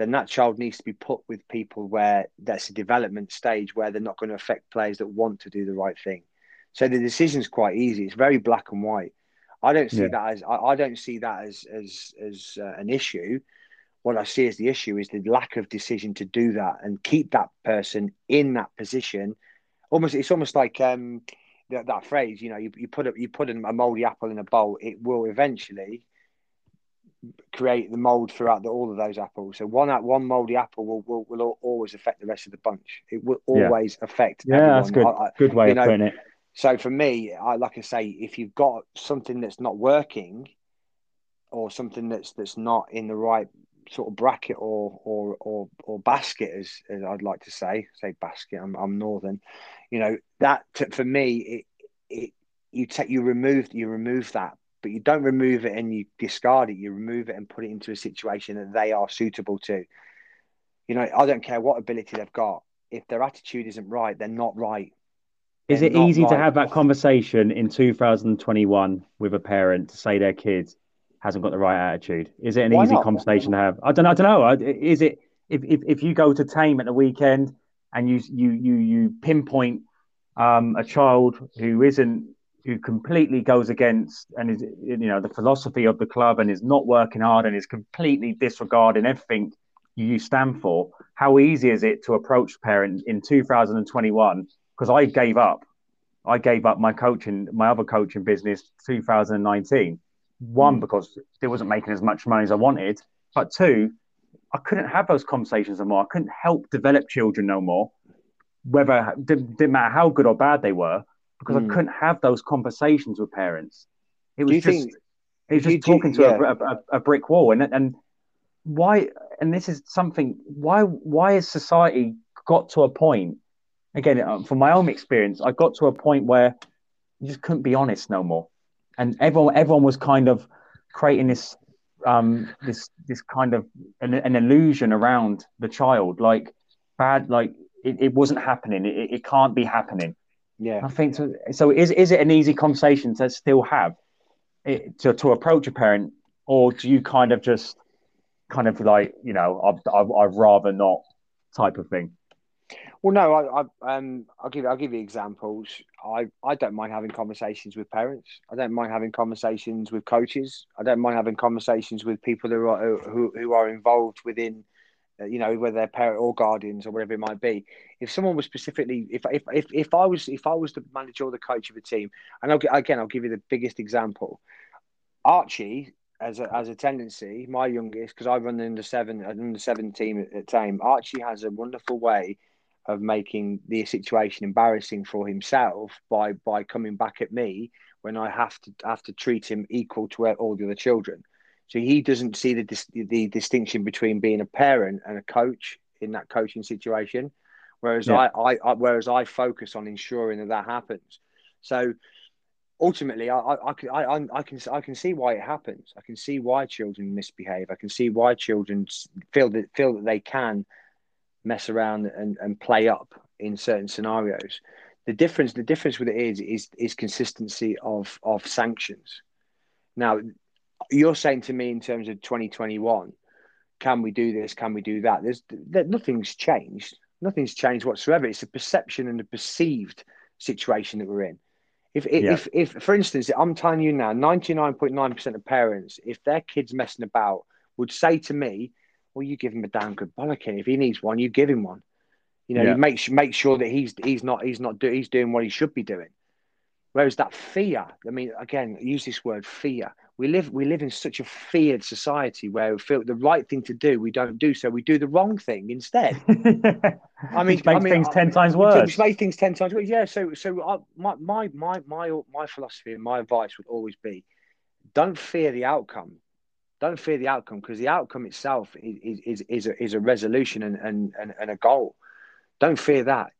then that child needs to be put with people where that's a development stage where they're not going to affect players that want to do the right thing. So the decision's quite easy. It's very black and white. I don't see yeah. that as I, I, don't see that as as as uh, an issue. What I see as the issue is the lack of decision to do that and keep that person in that position. Almost, it's almost like um, that, that phrase, you know, you, you put a, you put a moldy apple in a bowl, it will eventually create the mold throughout the, all of those apples. So one one moldy apple will, will, will always affect the rest of the bunch. It will always yeah. affect. Yeah, everyone. that's good. I, good way of know, putting it. So for me, I like I say, if you've got something that's not working, or something that's that's not in the right sort of bracket or or or, or basket, as, as I'd like to say, say basket. I'm, I'm northern you know that for me it, it you take you remove you remove that but you don't remove it and you discard it you remove it and put it into a situation that they are suitable to. You know i don't care what ability they've got. If their attitude isn't right they're not right. They're is it easy right. to have that conversation in 2021 with a parent to say their kid hasn't got the right attitude? Is it an Why easy not? conversation to have? I don't, know, I don't know. Is it if, if, if you go to Thame at the weekend and you you you you pinpoint um, a child who isn't who completely goes against and is you know the philosophy of the club and is not working hard and is completely disregarding everything you stand for how easy is it to approach parents in 2021 because i gave up. I gave up my coaching my other coaching business 2019 one mm. because it wasn't making as much money as i wanted. But two I couldn't have those conversations anymore. I couldn't help develop children no more, whether didn't, didn't matter how good or bad they were, because mm. I hmm. couldn't have those conversations with parents. It was just think, it was just talking to yeah. a, a, a, brick wall, and and why? And this is something. Why why has society got to a point? Again, uh, from my own experience, I got to a point where you just couldn't be honest no more, and everyone everyone was kind of creating this um, this this kind of an, an, illusion around the child, like bad, like it, it wasn't happening. It, it can't be happening. Yeah, I think so. So is is it an easy conversation to still have it, to to approach a parent, or do you kind of just kind of like you know I'd, I'd rather not type of thing? Well, no, I, I um, I'll give I'll give you examples. I, I don't mind having conversations with parents. I don't mind having conversations with coaches. I don't mind having conversations with people who are who, who are involved within, Uh, you know, whether they're parent or guardians or whatever it might be. If someone was specifically, if if if, if I was if I was the manager or the coach of a team, and I'll, again I'll give you the biggest example. Archie as a, as a tendency, my youngest, because I run the under seven, uh, under seven team at, at Thame, Archie has a wonderful way of making the situation embarrassing for himself by by coming back at me when I have to have to treat him equal to all the other children. So he doesn't see the the distinction between being a parent and a coach in that coaching situation, whereas yeah. I, I, I whereas I focus on ensuring that that happens. So ultimately, I, I, I, I, can I can see why it happens. I can see why children misbehave. I can see why children feel that feel that they can mess around and, and play up in certain scenarios. The difference the difference with it is is is consistency of of sanctions. Now, you're saying to me in terms of 2021, can we do this? Can we do that? There's there, nothing's changed. Nothing's changed whatsoever. It's a perception and a perceived situation that we're in if yeah. if, if for instance, I'm telling you now, 99.9% of parents, if their kid's messing about, would say to me, "Well, you give him a damn good bollocking. If he needs one, you give him one. You know, yeah. you make make sure that he's he's not he's not do, he's doing what he should be doing. Whereas that fear, I mean, again, use this word fear. We live we live in such a feared society where we feel the right thing to do, we don't do, so we do the wrong thing instead. [laughs] I mean, which makes I mean, things I, ten times worse. Which makes things ten times worse. Yeah. So, so I, my my my my my philosophy and my advice would always be, don't fear the outcome. Don't fear the outcome because the outcome itself is is is a, is a resolution and, and and and a goal. Don't fear that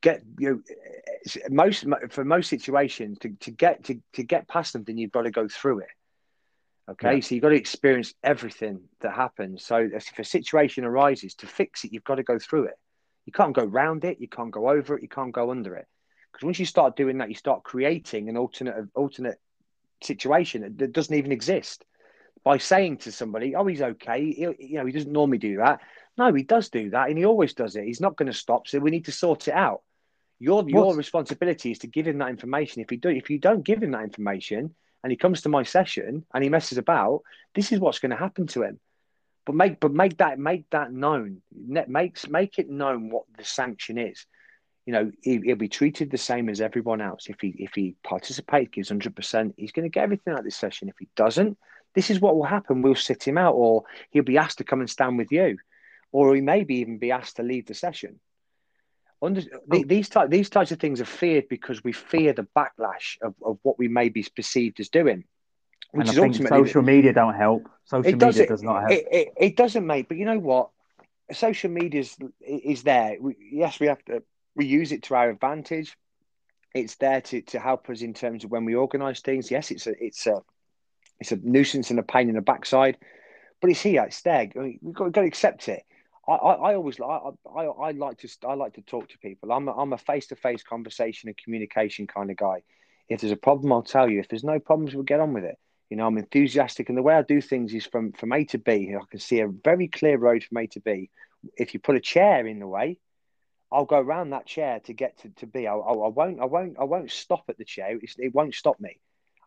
get you know, most for most situations to, to get to, to get past something you've got to go through it okay. Yeah. so you've got to experience everything that happens. So if a situation arises to fix it you've got to go through it. You can't go round it. You can't go over it. You can't go under it. Because once you start doing that you start creating an alternate alternate situation that doesn't even exist. By saying to somebody oh he's okay. He, you know he doesn't normally do that. No, he does do that, and he always does it. He's not going to stop, so we need to sort it out. Your your responsibility is to give him that information. If you do, if you don't give him that information, and he comes to my session and he messes about, this is what's going to happen to him. But make but make that make that known. Makes make it known what the sanction is. You know, he, will be treated the same as everyone else. If he if he participates, gives hundred percent, he's going to get everything out of this session. If he doesn't, this is what will happen. We'll sit him out, or he'll be asked to come and stand with you or he maybe even be asked to leave the session. Under, oh. these type, these types of things are feared because we fear the backlash of, of what we may be perceived as doing. Which and I is think social media don't help. Social media does, does not help. It, it, it, doesn't, mate. But you know what? Social media is, is there. We, yes, we have to. We use it to our advantage. It's there to, to help us in terms of when we organise things. Yes, it's a it's a it's a nuisance and a pain in the backside, but it's here. It's there. We've got, we've got to accept it. I, I, I always I, I, I like to I like to talk to people. I'm a, I'm a face to face conversation and communication kind of guy. If there's a problem, I'll tell you. If there's no problems, we'll get on with it. You know, I'm enthusiastic, and the way I do things is from from A to B. I can see a very clear road from A to B. If you put a chair in the way, I'll go around that chair to get to, to B. I, I, I won't I won't I won't stop at the chair. It's, it won't stop me.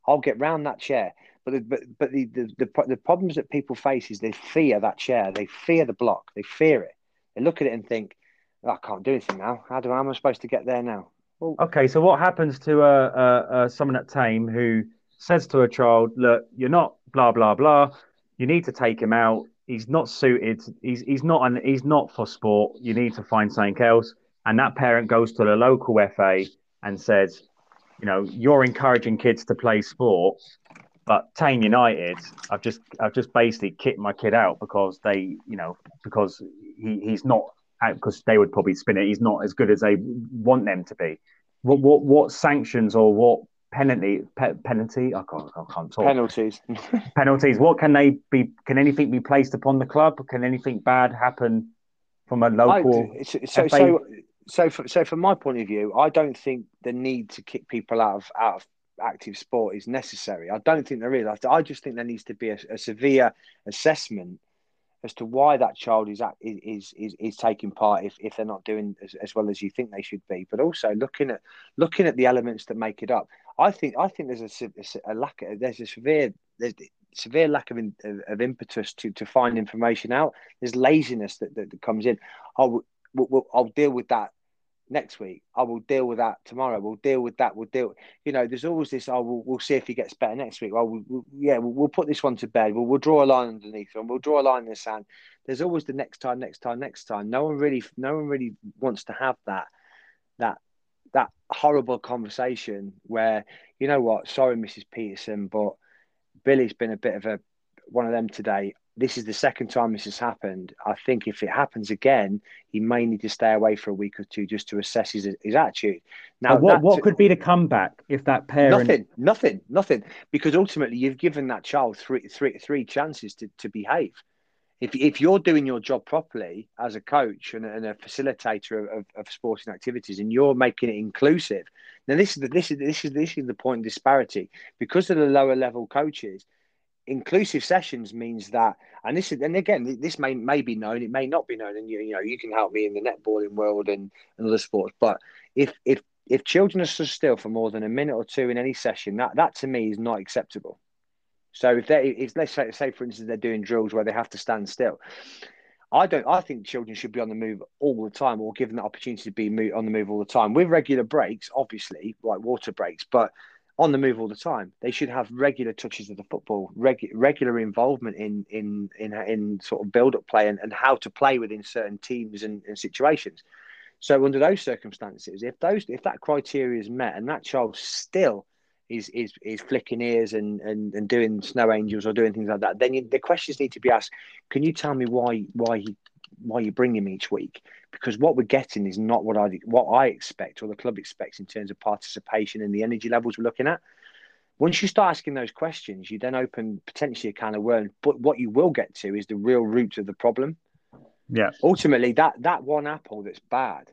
I'll get round that chair. But the, but but the, the, the the problems that people face is they fear that chair. They fear the block. They fear it. They look at it and think, oh, I can't do anything now. How do how am I supposed to get there now? Well, okay, so what happens to uh, uh, uh, someone at Thame who says to a child, "Look, you're not blah blah blah. You need to take him out. He's not suited. He's he's not an, he's not for sport. You need to find something else." And that parent goes to the local FA and says, "You know, you're encouraging kids to play sport, but Thame United, I've just I've just basically kicked my kid out because they, you know, because he, he's not because they would probably spin it. He's not as good as they want them to be. What what what sanctions or what penalty pe- penalty? I can't I can't talk. Penalties. [laughs] Penalties. What can they be? Can anything be placed upon the club? Can anything bad happen from a local? I, so so so, so, for, so from my point of view, I don't think the need to kick people out of out of active sport is necessary. I don't think there is. I just think there needs to be a, a severe assessment as to why that child is is is is taking part if, if they're not doing as, as well as you think they should be. But also looking at looking at the elements that make it up. I think I think there's a, a lack. Of, there's a severe there's severe lack of, in, of impetus to to find information out. There's laziness that, that, that comes in. I'll, we'll, I'll deal with that next week. I will deal with that tomorrow. We'll deal with that. We'll deal. You know, there's always this. Oh, we'll, we'll see if he gets better next week. Well, we'll, yeah, we'll, we'll, put this one to bed. We'll, we'll draw a line underneath and we'll draw a line in the sand. There's always the next time, next time, next time. No one really, no one really wants to have that, that, that horrible conversation where you know what? Sorry, Mrs. Peterson, but Billy's been a bit of a one of them today this is the second time this has happened. I think if it happens again, he may need to stay away for a week or two just to assess his, his attitude. Now, what, what could be the comeback if that parent? Nothing, nothing, nothing. Because ultimately, you've given that child three, three, three chances to, to behave. If, if you're doing your job properly as a coach and, and a facilitator of, of, sporting activities, and you're making it inclusive, now this is the, this is this is this is the point disparity because of the lower level coaches inclusive sessions means that, and this is, and again, this may may be known, it may not be known, and you you know you can help me in the netballing world and, and other sports. But if if if children are stood still for more than a minute or two in any session, that that to me is not acceptable. So if they, if let's say, say for instance they're doing drills where they have to stand still, I don't. I think children should be on the move all the time, or given the opportunity to be on the move all the time with regular breaks, obviously, like water breaks. But on the move all the time. They should have regular touches of the football, regu- regular involvement in in in in sort of build up play and, and how to play within certain teams and, and situations. So under those circumstances, if those if that criteria is met and that child still is is is flicking ears and, and, and doing snow angels or doing things like that, then you, the questions need to be asked. Can you tell me why why he why you bring him each week because what we're getting is not what I what I expect or the club expects in terms of participation and the energy levels we're looking at. Once you start asking those questions, you then open potentially a kind of worm. But what you will get to is the real root of the problem. Yeah. Ultimately, that that one apple that's bad,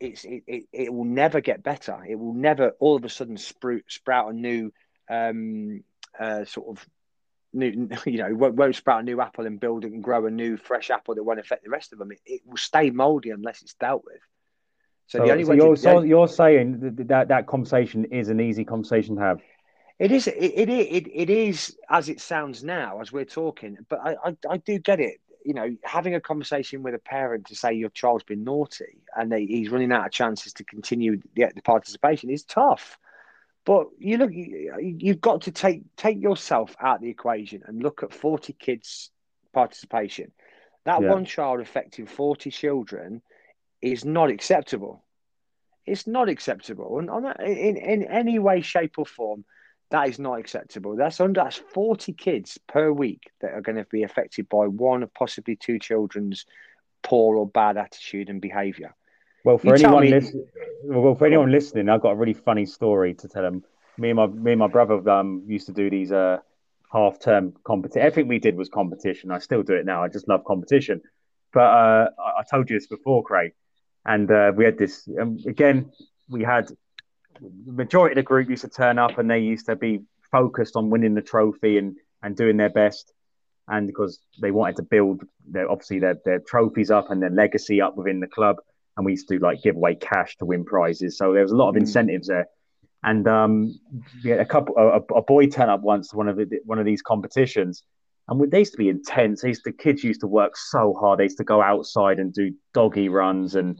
it's it, it, it will never get better. It will never all of a sudden sprout sprout a new um, uh, sort of new, [laughs] you know, won't, won't sprout a new apple and build it and grow a new fresh apple that won't affect the rest of them. It, it will stay moldy unless it's dealt with. So, so the only so way you're, to, so you're saying that, that that conversation is an easy conversation to have. It is. It, it, it, it is as it sounds now as we're talking. But I, I, I do get it. You know, having a conversation with a parent to say your child's been naughty and they, he's running out of chances to continue the, the participation is tough. But you look, you've got to take take yourself out of the equation and look at forty kids' participation. That yeah. one child affecting forty children is not acceptable. It's not acceptable, and that, in in any way, shape, or form, that is not acceptable. That's under that's forty kids per week that are going to be affected by one or possibly two children's poor or bad attitude and behaviour. Well, for you anyone listening, well, for anyone listening, I've got a really funny story to tell them. Me and my me and my brother um, used to do these uh, half term competition. Everything we did was competition. I still do it now. I just love competition. But uh, I told you this before, Craig, and uh, we had this um, again. We had the majority of the group used to turn up, and they used to be focused on winning the trophy and and doing their best and because they wanted to build their obviously their, their trophies up and their legacy up within the club and we used to do like give away cash to win prizes. So there was a lot of mm. incentives there. And um, yeah, a couple, a, a, boy turned up once to one of the, one of these competitions, and they used to be intense. They used to, kids used to work so hard. They used to go outside and do doggy runs, and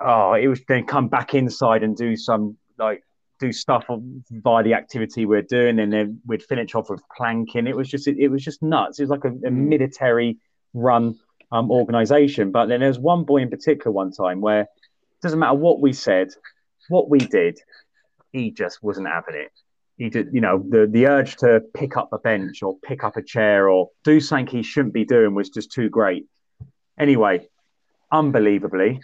oh, it was then come back inside and do some like do stuff via the activity we're doing, and then we'd finish off with planking. It was just it, it was just nuts. It was like a, a mm. military run um, organization. But then there's one boy in particular one time where it doesn't matter what we said, what we did, he just wasn't having it. He did, you know, the, the urge to pick up a bench or pick up a chair or do something he shouldn't be doing was just too great. Anyway, unbelievably,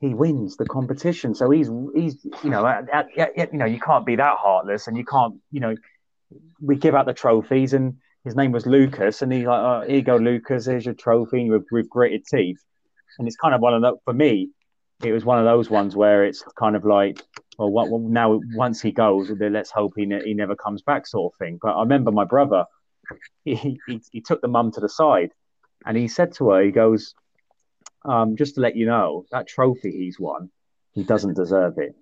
he wins the competition. So he's he's you know at, at, at, you know you can't be that heartless, and you can't you know we give out the trophies and his name was Lucas, and he's like, oh, "Here you go, Lucas. Here's your trophy with, with gritted teeth." And it's kind of one of the for me, it was one of those ones where it's kind of like, well, what, well now once he goes, let's hope he ne- he never comes back, sort of thing. But I remember my brother, he, he, he took the mum to the side, and he said to her, he goes, um, "Just to let you know, that trophy he's won, he doesn't deserve it.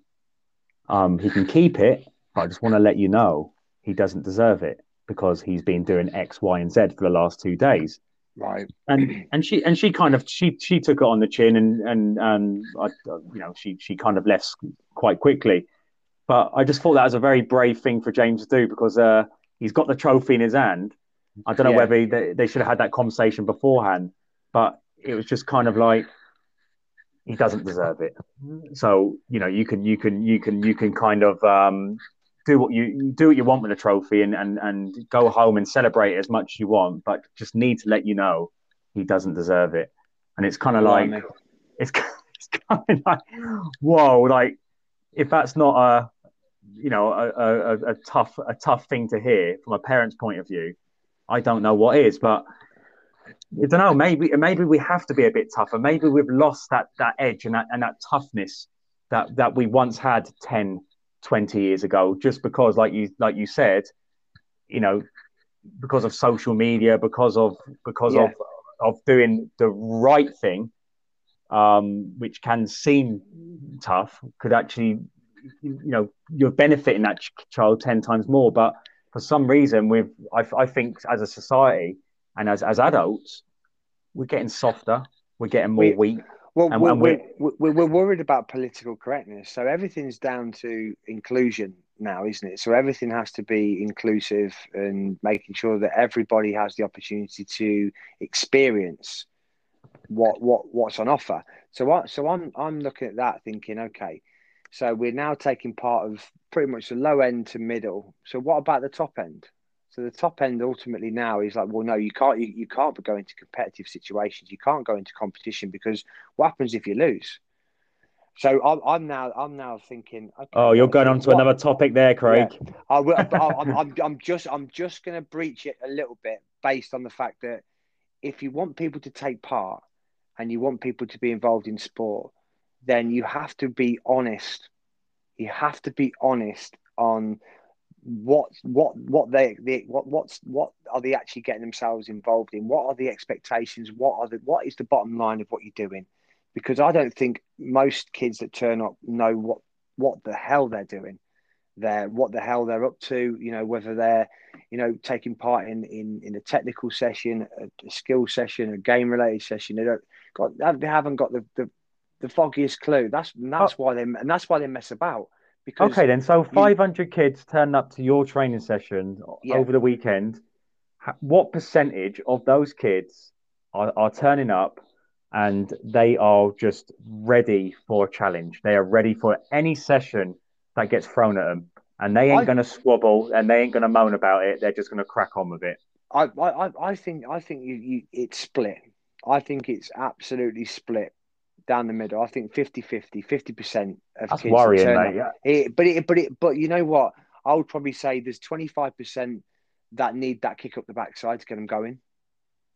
Um, he can keep it, but I just want to let you know, he doesn't deserve it." Because he's been doing X, Y, and Z for the last two days. Right. And and she and she kind of she she took it on the chin and and and I, you know she she kind of left quite quickly. But I just thought that was a very brave thing for James to do because uh, he's got the trophy in his hand. I don't know yeah. whether they, they should have had that conversation beforehand, but it was just kind of like he doesn't deserve it. So you know you can you can you can you can kind of um, do what you do what you want with the trophy and, and and go home and celebrate as much as you want, but just need to let you know he doesn't deserve it. And it's kind of like it's, [laughs] it's kind of like whoa, like if that's not a you know a, a, a tough a tough thing to hear from a parent's point of view, I don't know what is, but I don't know. Maybe maybe we have to be a bit tougher. Maybe we've lost that that edge and that and that toughness that that we once had 10, 20 years ago. Just because, like you like you said, you know, because of social media, because of because yeah. of of doing the right thing, um, which can seem tough, could actually, you know, you're benefiting that child ten times more. But for some reason, we've I, I think as a society and as, as adults, we're getting softer, we're getting more we, weak. Well, and, we're, and we're, we're, we're, worried about political correctness. So everything's down to inclusion now, isn't it? So everything has to be inclusive and making sure that everybody has the opportunity to experience what what what's on offer. So what? So I'm I'm looking at that, thinking, okay, so we're now taking part of pretty much the low end to middle. So what about the top end? So the top end ultimately now is like, well, no, you can't. You, you can't go into competitive situations. You can't go into competition because what happens if you lose? So I'm, I'm now I'm now thinking. Okay, oh, you're going on to what, another topic there, Craig. Yeah, I will, I'm, [laughs] I'm, I'm just I'm just going to breach it a little bit based on the fact that if you want people to take part and you want people to be involved in sport, then you have to be honest. You have to be honest on what what what they, they what what's what are they actually getting themselves involved in? What are the expectations? What are the what is the bottom line of what you're doing? Because i don't think most kids that turn up know what what the hell they're doing. They're what the hell they're up to you know whether they're you know taking part in in, in a technical session a, a skill session a game related session. They don't got they haven't got the the, the foggiest clue. That's that's oh. why they and that's why they mess about because okay, then. So 500 you, kids turn up to your training session yeah. over the weekend. What percentage of those kids are, are turning up and they are just ready for a challenge? They are ready for any session that gets thrown at them, and they ain't going to squabble and they ain't going to moan about it. They're just going to crack on with it. I, I, I think I think you, you it's split. I think it's absolutely split down the middle. I think 50 50, 50% of That's kids worrying, mate, yeah. It, but it, but it, but you know what? I would probably say there's 25% that need that kick up the backside to get them going.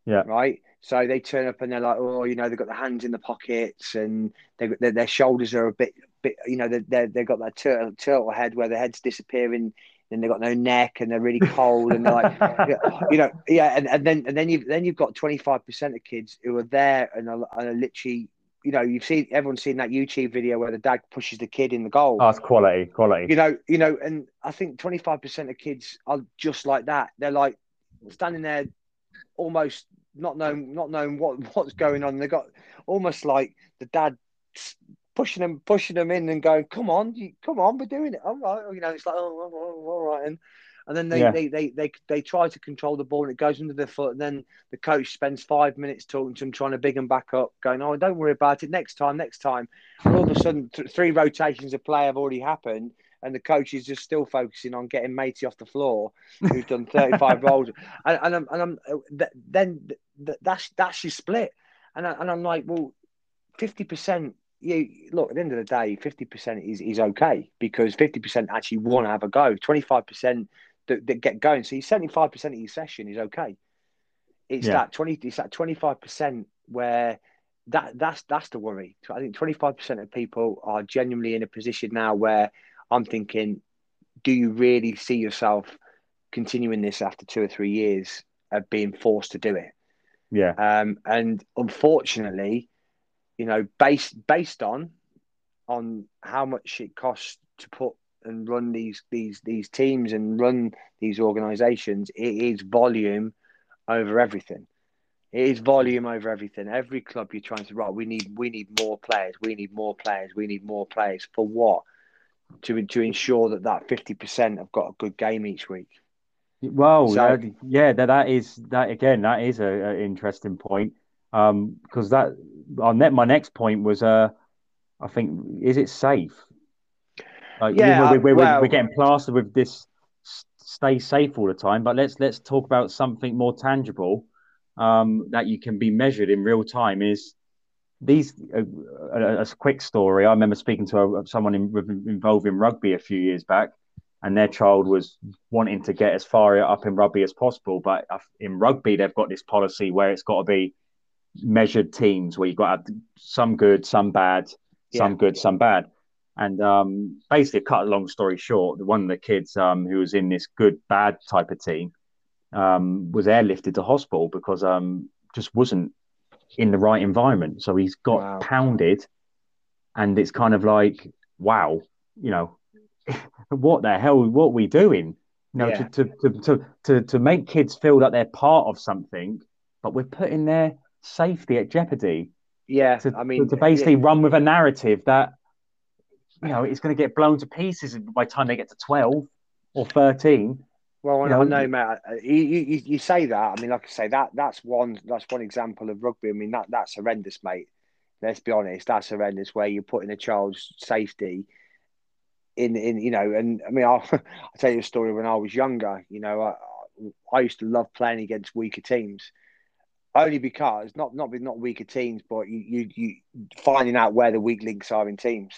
Yeah. Right. So they turn up and they're like, oh, you know, they've got their hands in the pockets and they, their, their shoulders are a bit, bit, you know, they they've got that turtle, turtle head where their head's disappearing. And they've got no neck and they're really cold and they're like, [laughs] you know, yeah. And, and then and then you've then you've got 25% of kids who are there and are, are literally you know, you've seen everyone's seen that YouTube video where the dad pushes the kid in the goal. Oh, it's quality, quality. You know, you know, and I think twenty five percent of kids are just like that. They're like standing there, almost not knowing, not knowing what [laughs] what's going on. They got almost like the dad pushing them, pushing them in, and going, "Come on, you, come on, we're doing it." All right, you know, it's like, "Oh, oh, oh all right," and and then they, yeah. they, they, they, they try to control the ball and it goes under their foot. And then the coach spends five minutes talking to them, trying to big them back up, going, Oh, don't worry about it. Next time, next time. And all of a sudden, th- three rotations of play have already happened. And the coach is just still focusing on getting Matey off the floor, who's done [laughs] 35 rolls. And, and, I'm, and I'm, uh, then that's, that's your split. And, I, and I'm like, well, 50% you look at the end of the day, fifty percent is is okay because fifty percent actually want to have a go. Twenty five percent that, that get going. So seventy five percent of your session is okay. It's yeah. that twenty. It's that twenty five percent where that that's that's the worry. I think twenty five percent of people are genuinely in a position now where I'm thinking, do you really see yourself continuing this after two or three years of being forced to do it? Yeah. Um, and unfortunately, you know, based based on on how much it costs to put and run these these these teams and run these organizations, it is volume over everything. It is volume over everything. Every club you're trying to right, we need we need more players. We need more players. We need more players for what? To to ensure that that fifty percent have got a good game each week. Well, so, uh, yeah, that that is that again. That is an interesting point because um, that on net my next point was uh, I think is it safe? Like, yeah, we're, we're, well, we're getting plastered with this stay safe all the time, but let's let's talk about something more tangible um, that you can be measured in real time. Is these uh, a, a, quick story? I remember speaking to a, someone in, involved in rugby a few years back, and their child was wanting to get as far up in rugby as possible. But in rugby, they've got this policy where it's got to be measured teams, where you've got to have some good, some bad, some yeah. good, some bad. And um, basically, cut a long story short, the one of the kids um, who was in this good bad type of team um, was airlifted to hospital because um, just wasn't in the right environment. So he's got wow. pounded, and it's kind of like, wow, you know, [laughs] what the hell? What are we doing? You know, yeah. to, to, to, to, to make kids feel that they're part of something, but we're putting their safety at jeopardy. Yeah, to, I mean, to, basically yeah. run with a narrative that you know, it's going to get blown to pieces by the time they get to 12 or 13. Well, I know, know, mate. Uh, you, you, you say that. I mean, like I say, that that's one that's one example of rugby. I mean, that that's horrendous, mate. Let's be honest, that's horrendous. Where you're putting a child's safety in, in you know, and I mean, I'll, [laughs] I'll tell you a story. When I was younger, you know, I, I used to love playing against weaker teams, only because not not not weaker teams, but you you, you finding out where the weak links are in teams.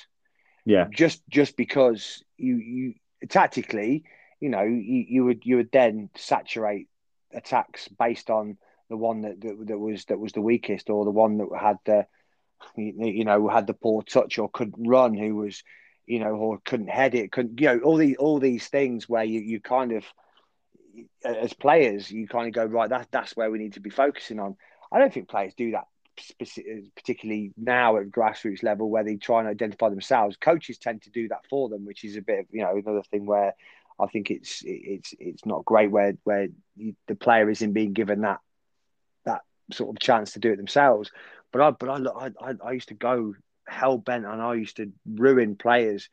Yeah. Just just because you you tactically, you know, you, you would you would then saturate attacks based on the one that, that, that was that was the weakest or the one that had the you know had the poor touch or couldn't run who was you know or couldn't head it couldn't you know all these all these things where you, you kind of as players you kind of go right that that's where we need to be focusing on i don't think players do that Uh, particularly now at grassroots level where they try and identify themselves. Coaches tend to do that for them, which is a bit of you know another thing where I think it's it's it's not great where where the player isn't being given that that sort of chance to do it themselves. But I but I I, I used to go hell bent and I used to ruin players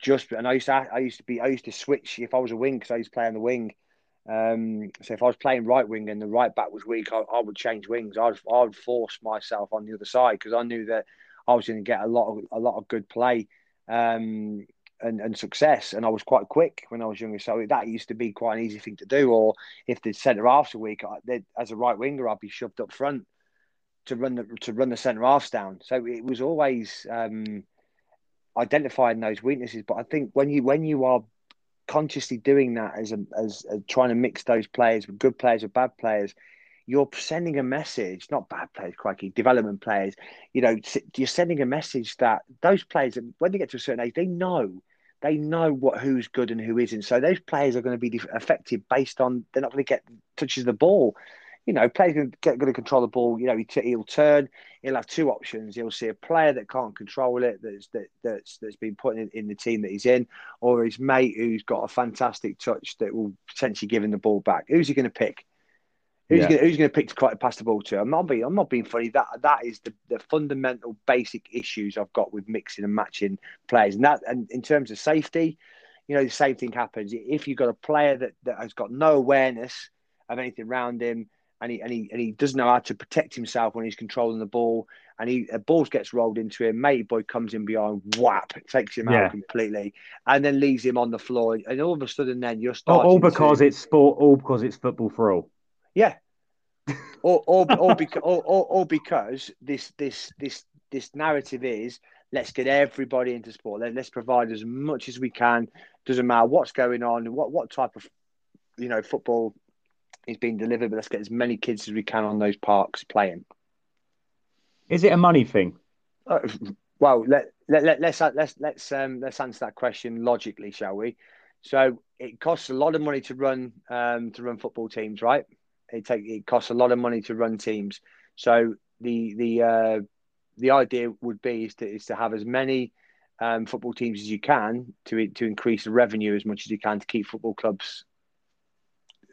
just and I used to I used to be I used to switch if I was a wing because I used to play on the wing um, so if I was playing right wing and the right back was weak, I, I would change wings. I'd I would force myself on the other side because I knew that I was going to get a lot of a lot of good play um, and and success. And I was quite quick when I was younger, so that used to be quite an easy thing to do. Or if the centre half's a weak, I, as a right winger, I'd be shoved up front to run the to run the centre halves down. So it was always um, identifying those weaknesses. But I think when you when you are consciously doing that as a, as a, trying to mix those players with good players with bad players, you're sending a message. Not bad players, crikey, development players. You know, you're sending a message that those players, when they get to a certain age, they know they know what who's good and who isn't. So those players are going to be affected based on they're not going to get touches of the ball you know, players going to, going to control the ball. You know, he he'll turn. He'll have two options. He'll see a player that can't control it, that's that, that's that's been put in, in the team that he's in, or his mate who's got a fantastic touch that will potentially give him the ball back. Who's he going to pick? Who's yeah. going who's going to pick to quite pass the ball to? I'm not being I'm not being funny. That that is the, the fundamental basic issues I've got with mixing and matching players, and that and in terms of safety, you know, the same thing happens if you've got a player that, that has got no awareness of anything around him and he and he and he doesn't know how to protect himself when he's controlling the ball. And he a ball gets rolled into him. Matey boy comes in behind, whap, takes him yeah. out completely, and then leaves him on the floor. And all of a sudden, then you're oh, starting. All, because to... it's sport. All because it's football for all. Yeah. or, or, or, because, or, or, or because this this this this narrative is let's get everybody into sport. Let, let's provide as much as we can. Doesn't matter what's going on, what what type of you know football is being delivered, but let's get as many kids as we can on those parks playing. Is it a money thing? Uh, well, let, let, let, let's let's let's um, let's answer that question logically, shall we? So it costs a lot of money to run um, to run football teams, right? It take it costs a lot of money to run teams. So the the uh, the idea would be is to is to have as many um, football teams as you can to to increase the revenue as much as you can to keep football clubs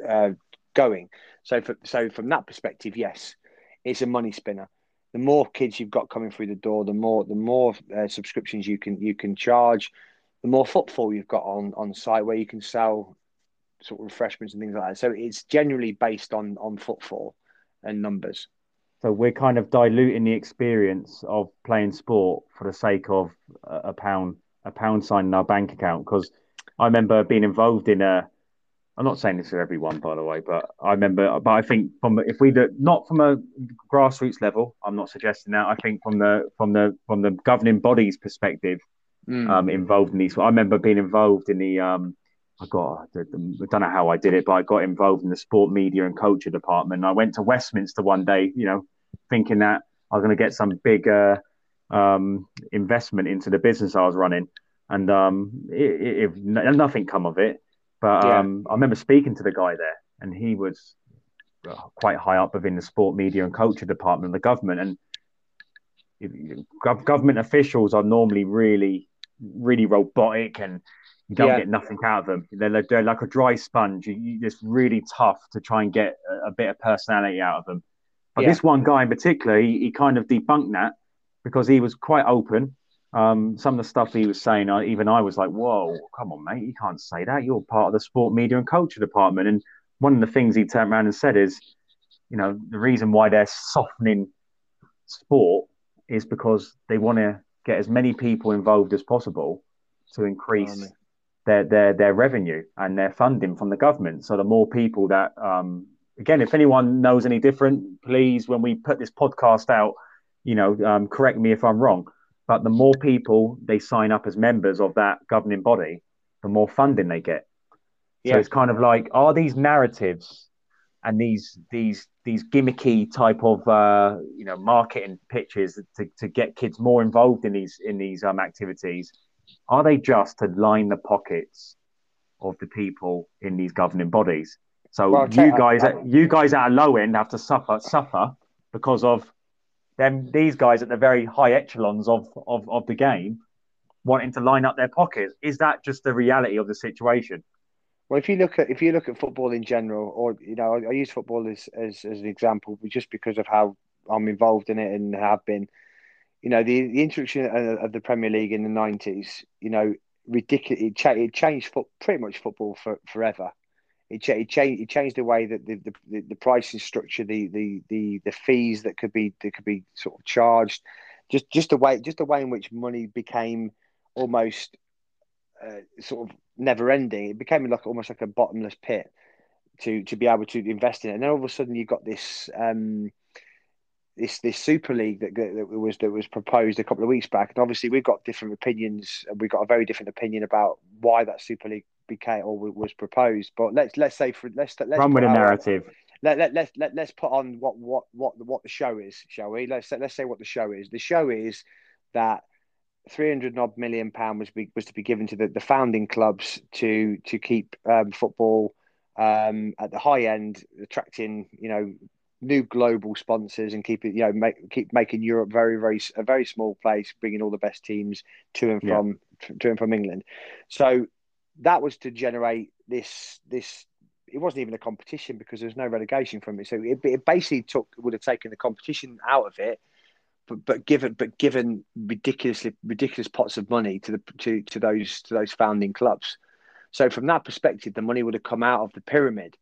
uh, going. So, for, so from that perspective, yes, it's a money spinner. The more kids you've got coming through the door, the more the more uh, subscriptions you can you can charge, the more footfall you've got on on site where you can sell sort of refreshments and things like that. So it's generally based on on footfall and numbers. So we're kind of diluting the experience of playing sport for the sake of a pound a pound sign in our bank account. Because I remember being involved in a. I'm not saying this for everyone, by the way, but I remember. But I think from if we do not from a grassroots level, I'm not suggesting that. I think from the from the from the governing bodies perspective, mm. um, involved in these. I remember being involved in the um, I got, I don't know how I did it, but I got involved in the sport media and culture department. I went to Westminster one day, you know, thinking that I was going to get some big uh, um, investment into the business I was running, and um, it, it, it, nothing come of it. But yeah. um, I remember speaking to the guy there, and he was uh, quite high up within the sport media and culture department of the government, and government officials are normally really, really robotic and you don't yeah. get nothing out of them. They're, they're like a dry sponge. You, it's really tough to try and get a, a bit of personality out of them. But yeah. this one guy in particular, he, he, kind of debunked that because he was quite open. Um, some of the stuff he was saying, I, even I was like, "Whoa, come on, mate! You can't say that. You're part of the sport media and culture department." And one of the things he turned around and said is, you know, the reason why they're softening sport is because they want to get as many people involved as possible to increase their their their revenue and their funding from the government. So the more people that, um, again, if anyone knows any different, please, when we put this podcast out, you know, um, correct me if I'm wrong. But the more people they sign up as members of that governing body, the more funding they get. Yeah. So it's kind of like, are these narratives and these these these gimmicky type of uh, you know marketing pitches to, to get kids more involved in these in these um, activities? are they just to line the pockets of the people in these governing bodies? So well, you guys, you guys at a low end have to suffer suffer because of them. These guys at the very high echelons of, of, of the game wanting to line up their pockets. Is that just the reality of the situation? Well, if you look at if you look at football in general, or you know, I, I use football as, as as an example, just because of how I'm involved in it and have been you know, the, the introduction of the Premier League in the 90s, you know, ridiculous. It changed foot, pretty much football for, forever. It, cha- it, changed, it changed the way that the, the, the pricing structure, the, the, the, the fees that could be that could be sort of charged, just just the way just the way in which money became almost uh, sort of never ending. It became like almost like a bottomless pit to to be able to invest in it. And then all of a sudden, you got this. Um, this this Super League that, that was that was proposed a couple of weeks back, and obviously we've got different opinions, and we've got a very different opinion about why that Super League became or was proposed. But let's let's say for let's let's run with a narrative. Let, let, let's let, let's put on what what what what the show is, shall we? Let's let's say what the show is. The show is that three hundred odd million pound was be, was to be given to the, the founding clubs to to keep um, football um, at the high end, attracting you know new global sponsors and keep it, you know, make, keep making Europe very, very a very small place, bringing all the best teams to and from yeah. to and from England. So that was to generate this this. It wasn't even a competition because there's no relegation from it. So it, it basically took would have taken the competition out of it, but, but given but given ridiculously ridiculous pots of money to the to, to those to those founding clubs. So from that perspective, the money would have come out of the pyramid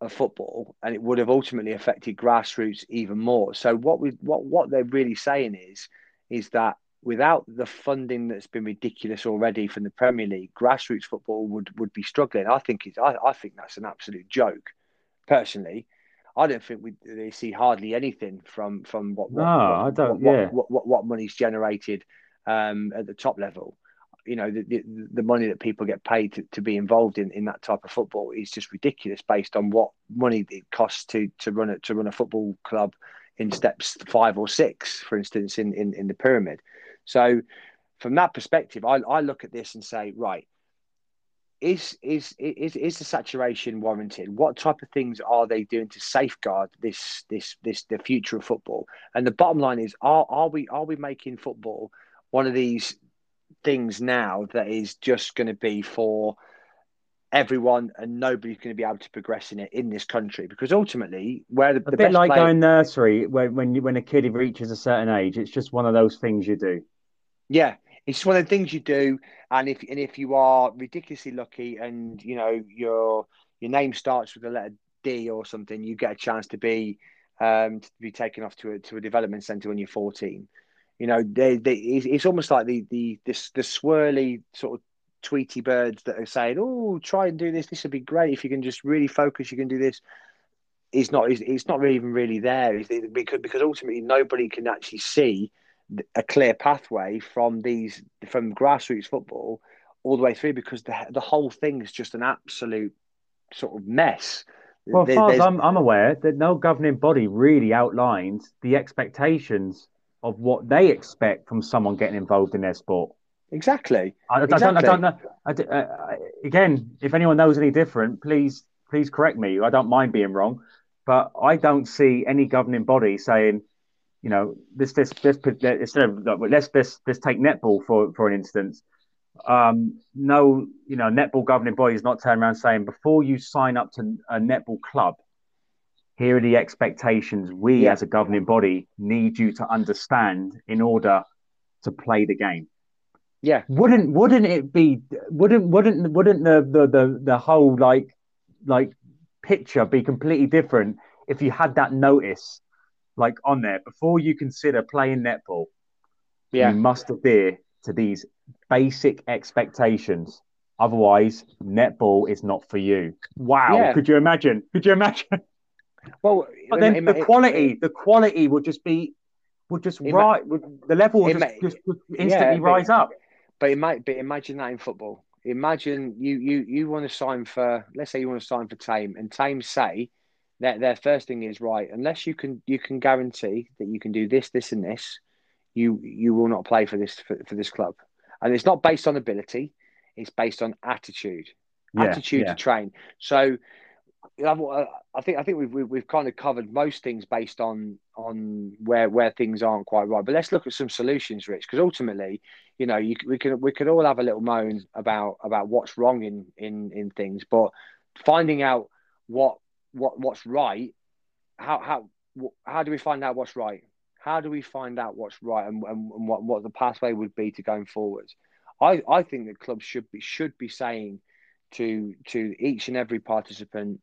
of football, and it would have ultimately affected grassroots even more. So what we what what they're really saying is is that without the funding that's been ridiculous already from the Premier League, grassroots football would would be struggling. I think it's I, I think that's an absolute joke. Personally, I don't think we they see hardly anything from from what no what, I don't what, yeah what, what, what money's generated um, at the top level you know the, the, the money that people get paid to, to be involved in, in that type of football is just ridiculous based on what money it costs to to run it to run a football club in steps five or six for instance in in, in the pyramid so from that perspective I, I look at this and say right is is is is the saturation warranted? What type of things are they doing to safeguard this this this the future of football? And the bottom line is, are are we are we making football one of these things now that is just going to be for everyone and nobody's going to be able to progress in it in this country because ultimately where the, a the bit best like player, going nursery when when, you, when a kid reaches a certain age it's just one of those things you do yeah it's one of the things you do and if and if you are ridiculously lucky and you know your your name starts with the letter D or something you get a chance to be um to be taken off to a to a development center when you're 14 you know they, they it's, almost like the the this the swirly sort of Tweety birds that are saying, "Oh, try and do this. This would be great if you can just really focus. You can do this." It's not. It's, it's not even really there. because because ultimately nobody can actually see a clear pathway from these from grassroots football all the way through because the the whole thing is just an absolute sort of mess. Well, as far as I'm, I'm aware, that no governing body really outlines the expectations of what they expect from someone getting involved in their sport. Exactly. I, exactly. I, don't, I don't know. I, uh, again, if anyone knows any different, please please correct me. I don't mind being wrong, but I don't see any governing body saying, you know, this this this instead of let's let's let's take netball for for an instance. Um, no, you know, netball governing body is not turning around saying before you sign up to a netball club, here are the expectations we yeah. as a governing body need you to understand in order to play the game. Yeah. Wouldn't wouldn't it be wouldn't wouldn't wouldn't the the the, the whole like like picture be completely different if you had that notice like on there before you consider playing netball? Yeah. You must adhere to these basic expectations. Otherwise, netball is not for you. Wow. Yeah. Could you imagine? Could you imagine? [laughs] Well, but then it, the it, quality, it, the quality would just be, would just right, would, the level would just, just, just, instantly yeah, rise up. But it might. But imagine that in football. Imagine you you you want to sign for. Let's say you want to sign for Thame, and Thame say that their first thing is right. Unless you can you can guarantee that you can do this, this, and this, you you will not play for this for, for this club. And it's not based on ability; it's based on attitude, yeah, attitude yeah. to train. So I think I think we've we've kind of covered most things based on on where where things aren't quite right. But let's look at some solutions, Rich, because ultimately, you know, you, we can we could all have a little moan about about what's wrong in in in things, but finding out what what what's right, how how how do we find out what's right? How do we find out what's right and, and, and what what the pathway would be to going forward? I I think that clubs should be should be saying to to each and every participant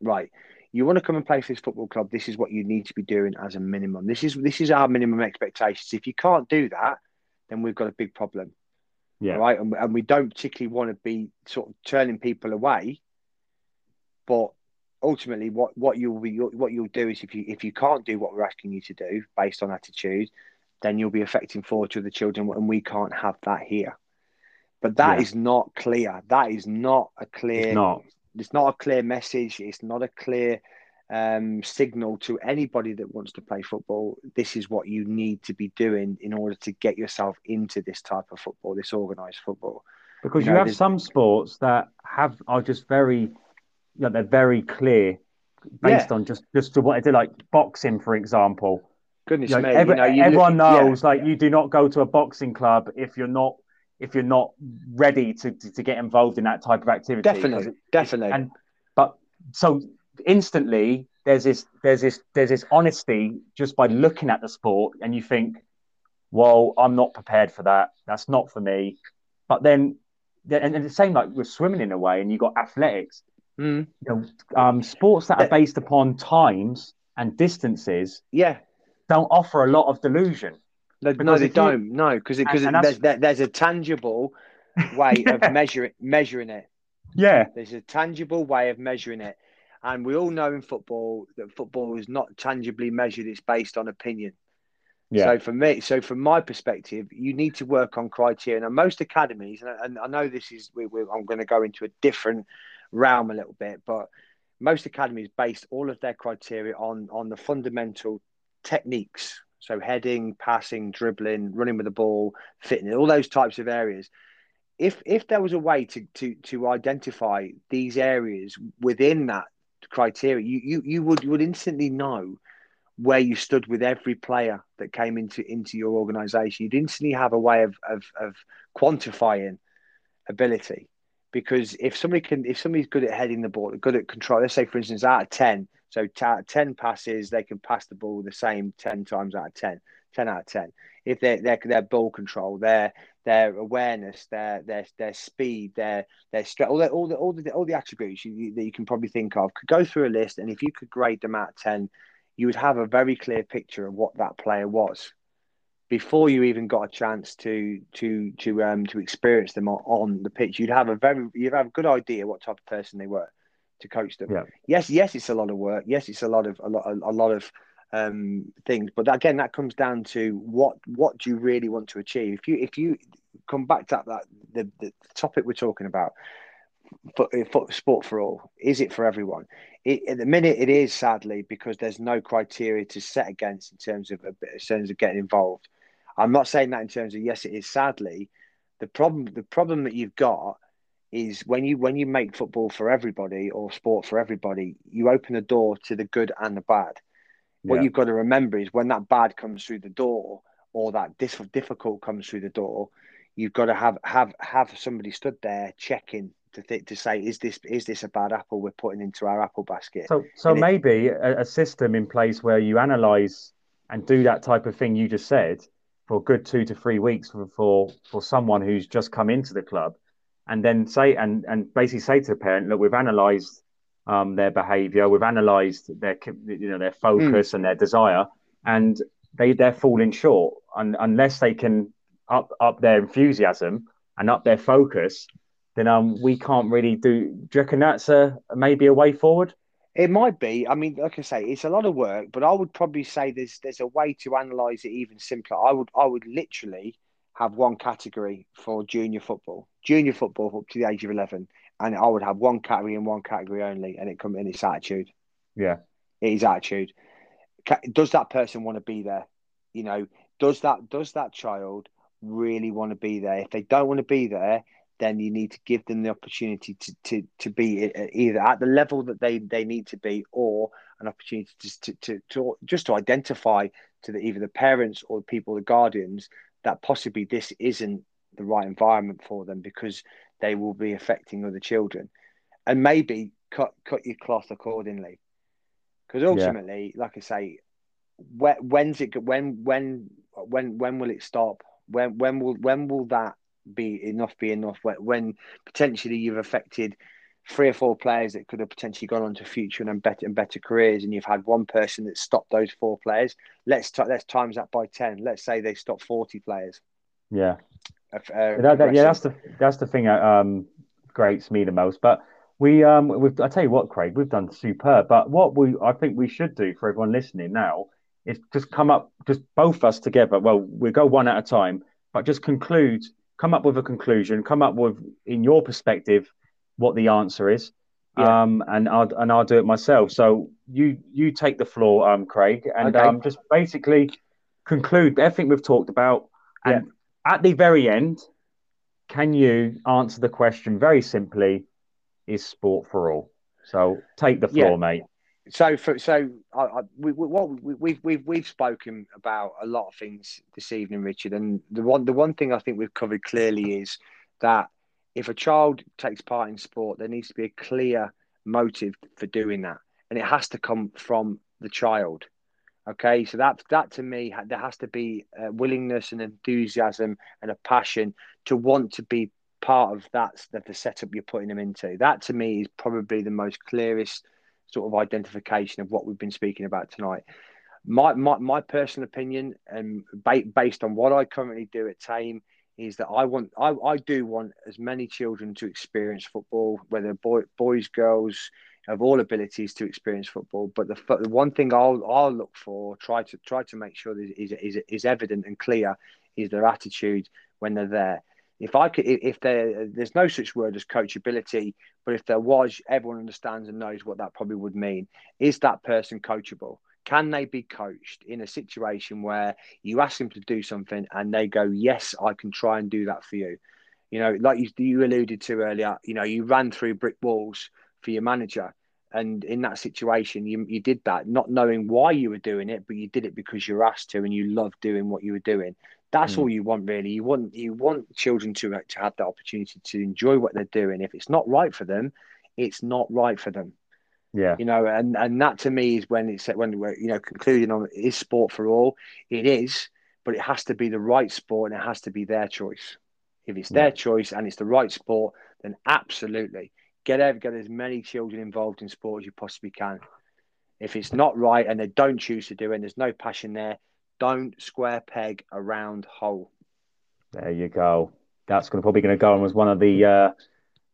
right, you want to come and play for this football club, this is what you need to be doing as a minimum. This is this is our minimum expectations. If you can't do that, then we've got a big problem. Yeah. Right. And, and we don't particularly want to be sort of turning people away. But ultimately what, what you'll be what you'll do is if you if you can't do what we're asking you to do based on attitude, then you'll be affecting forward to the children and we can't have that here. But that yeah. is not clear. That is not a clear it's not it's not a clear message. It's not a clear um, signal to anybody that wants to play football. This is what you need to be doing in order to get yourself into this type of football, this organised football. Because you, know, you have some sports that have are just very, know, they're very clear based yeah. on just just to what I do, like boxing, for example. Goodness you know, me, every, you know, you everyone look, knows yeah. like you do not go to a boxing club if you're not if you're not ready to, to, to get involved in that type of activity. Definitely, definitely. And but so instantly there's this there's this there's this honesty just by looking at the sport, and you think, well, I'm not prepared for that. That's not for me. But then, and, and the same like with swimming in a way, and you got athletics. Mm. You know, um, sports that are based upon times and distances. Yeah. Don't offer a lot of delusion. No, no they don't. No, because because there's, there's a tangible way of [laughs] measuring measuring it. Yeah, there's a tangible way of measuring it, and we all know in football that football is not tangibly measured; it's based on opinion. Yeah. So for me, so from my perspective, you need to work on criteria. Now, most academies, and I, and I know this is, we, I'm going to go into a different realm a little bit, but most academies base all of their criteria on on the fundamental techniques so heading, passing, dribbling, running with the ball, fitness, all those types of areas. If if there was a way to to to identify these areas within that criteria, you you, you would you would instantly know where you stood with every player that came into into your organization. You'd instantly have a way of of, of quantifying ability because if somebody can, if somebody's good at heading the ball, good at control, let's say for instance, out of ten, so t- ten passes, they can pass the ball the same ten times out of 10, 10 out of ten. If their their their ball control, their their awareness, their their their speed, their their strength, all the all the all the all the attributes you, that you can probably think of, could go through a list, and if you could grade them out of ten, you would have a very clear picture of what that player was before you even got a chance to to to um to experience them on, on the pitch. You'd have a very you'd have a good idea what type of person they were to coach them. Yeah. Yes, yes, it's a lot of work. Yes, it's a lot of a lot a, a lot of um, things. But again, that comes down to what what do you really want to achieve. If you if you come back to that, the, the topic we're talking about, foot, foot, sport for all, is it for everyone? It, at the minute, it is sadly because there's no criteria to set against in terms of in terms of getting involved. I'm not saying that in terms of yes, it is sadly. The problem the problem that you've got is when you when you make football for everybody or sport for everybody, you open the door to the good and the bad. Yeah. What you've got to remember is when that bad comes through the door or that difficult comes through the door, you've got to have have have somebody stood there checking to th- to say is this is this a bad apple we're putting into our apple basket. So so and maybe it, a, a system in place where you analyze and do that type of thing you just said for a good two to three weeks for, for for someone who's just come into the club, and then say and and basically say to the parent, look, we've analysed um, their behaviour, we've analysed their you know their focus mm. and their desire, and they they're falling short, and unless they can up up their enthusiasm and up their focus, then um we can't really do. Do you reckon that's a maybe a way forward? It might be. I mean, like I say, it's a lot of work, but I would probably say there's there's a way to analyze it even simpler. I would I would literally have one category for junior football, junior football up to the age of eleven, and I would have one category and one category only, and it come in its attitude. Yeah, it is attitude. Does that person want to be there? You know, does that does that child really want to be there? If they don't want to be there, then you need to give them the opportunity to, to, to be either at the level that they, they need to be or an opportunity to, to, to, to just to identify to the, either the parents or the people, the guardians, that possibly this isn't the right environment for them because they will be affecting other children. And maybe cut cut your cloth accordingly. Because ultimately, yeah. like I say, when, when's it when when when when will it stop? When when will when will that be enough be enough when potentially you've affected three or four players that could have potentially gone on to future and better and better careers, and you've had one person that stopped those four players. Let's t- let's times that by ten. Let's say they stopped forty players. Yeah, uh, that, that, yeah, that's the that's the thing that um, grates me the most. But we um, we've, I tell you what, Craig, we've done superb. But what we I think we should do for everyone listening now is just come up, just both us together. Well, we go one at a time, but just conclude come up with a conclusion, come up with, in your perspective, what the answer is. Yeah. Um, and I'll and I'll do it myself. So you you take the floor, um, Craig, and okay. um, just basically conclude everything we've talked about. And yeah. at the very end, can you answer the question very simply? Is sport for all? So take the floor, yeah. mate so for so I, I, we, what we, we've we've we've spoken about a lot of things this evening, Richard, and the one the one thing I think we've covered clearly is that if a child takes part in sport, there needs to be a clear motive for doing that, and it has to come from the child. Okay, so that that to me there has to be a willingness and enthusiasm and a passion to want to be part of that the setup you're putting them into. That to me is probably the most clearest sort of identification of what we've been speaking about tonight. My my, my personal opinion, and ba- based on what I currently do at Thame, is that I want I, I do want as many children to experience football, whether boy, boys, girls, of all abilities to experience football. But the, the one thing I'll I'll look for, try to try to make sure is is is evident and clear, is their attitude when they're there if I could, if there, there's no such word as coachability, but if there was, everyone understands and knows what that probably would mean. Is that person coachable? Can they be coached in a situation where you ask them to do something and they go, "Yes, I can try and do that for you." You know, like you, you alluded to earlier. You know, you ran through brick walls for your manager, and in that situation, you you did that not knowing why you were doing it, but you did it because you're asked to and you love doing what you were doing That's mm. all you want, really. You want you want children to to have the opportunity to enjoy what they're doing. If it's not right for them, it's not right for them. Yeah, you know, and and that to me is when it's when we're you know concluding on is sport for all. It is, but it has to be the right sport and it has to be their choice. If it's their yeah. choice and it's the right sport, then absolutely get out, get as many children involved in sport as you possibly can. If it's not right and they don't choose to do it and there's no passion there, don't square peg a round hole. There you go. That's going to probably going to go on as one of the uh,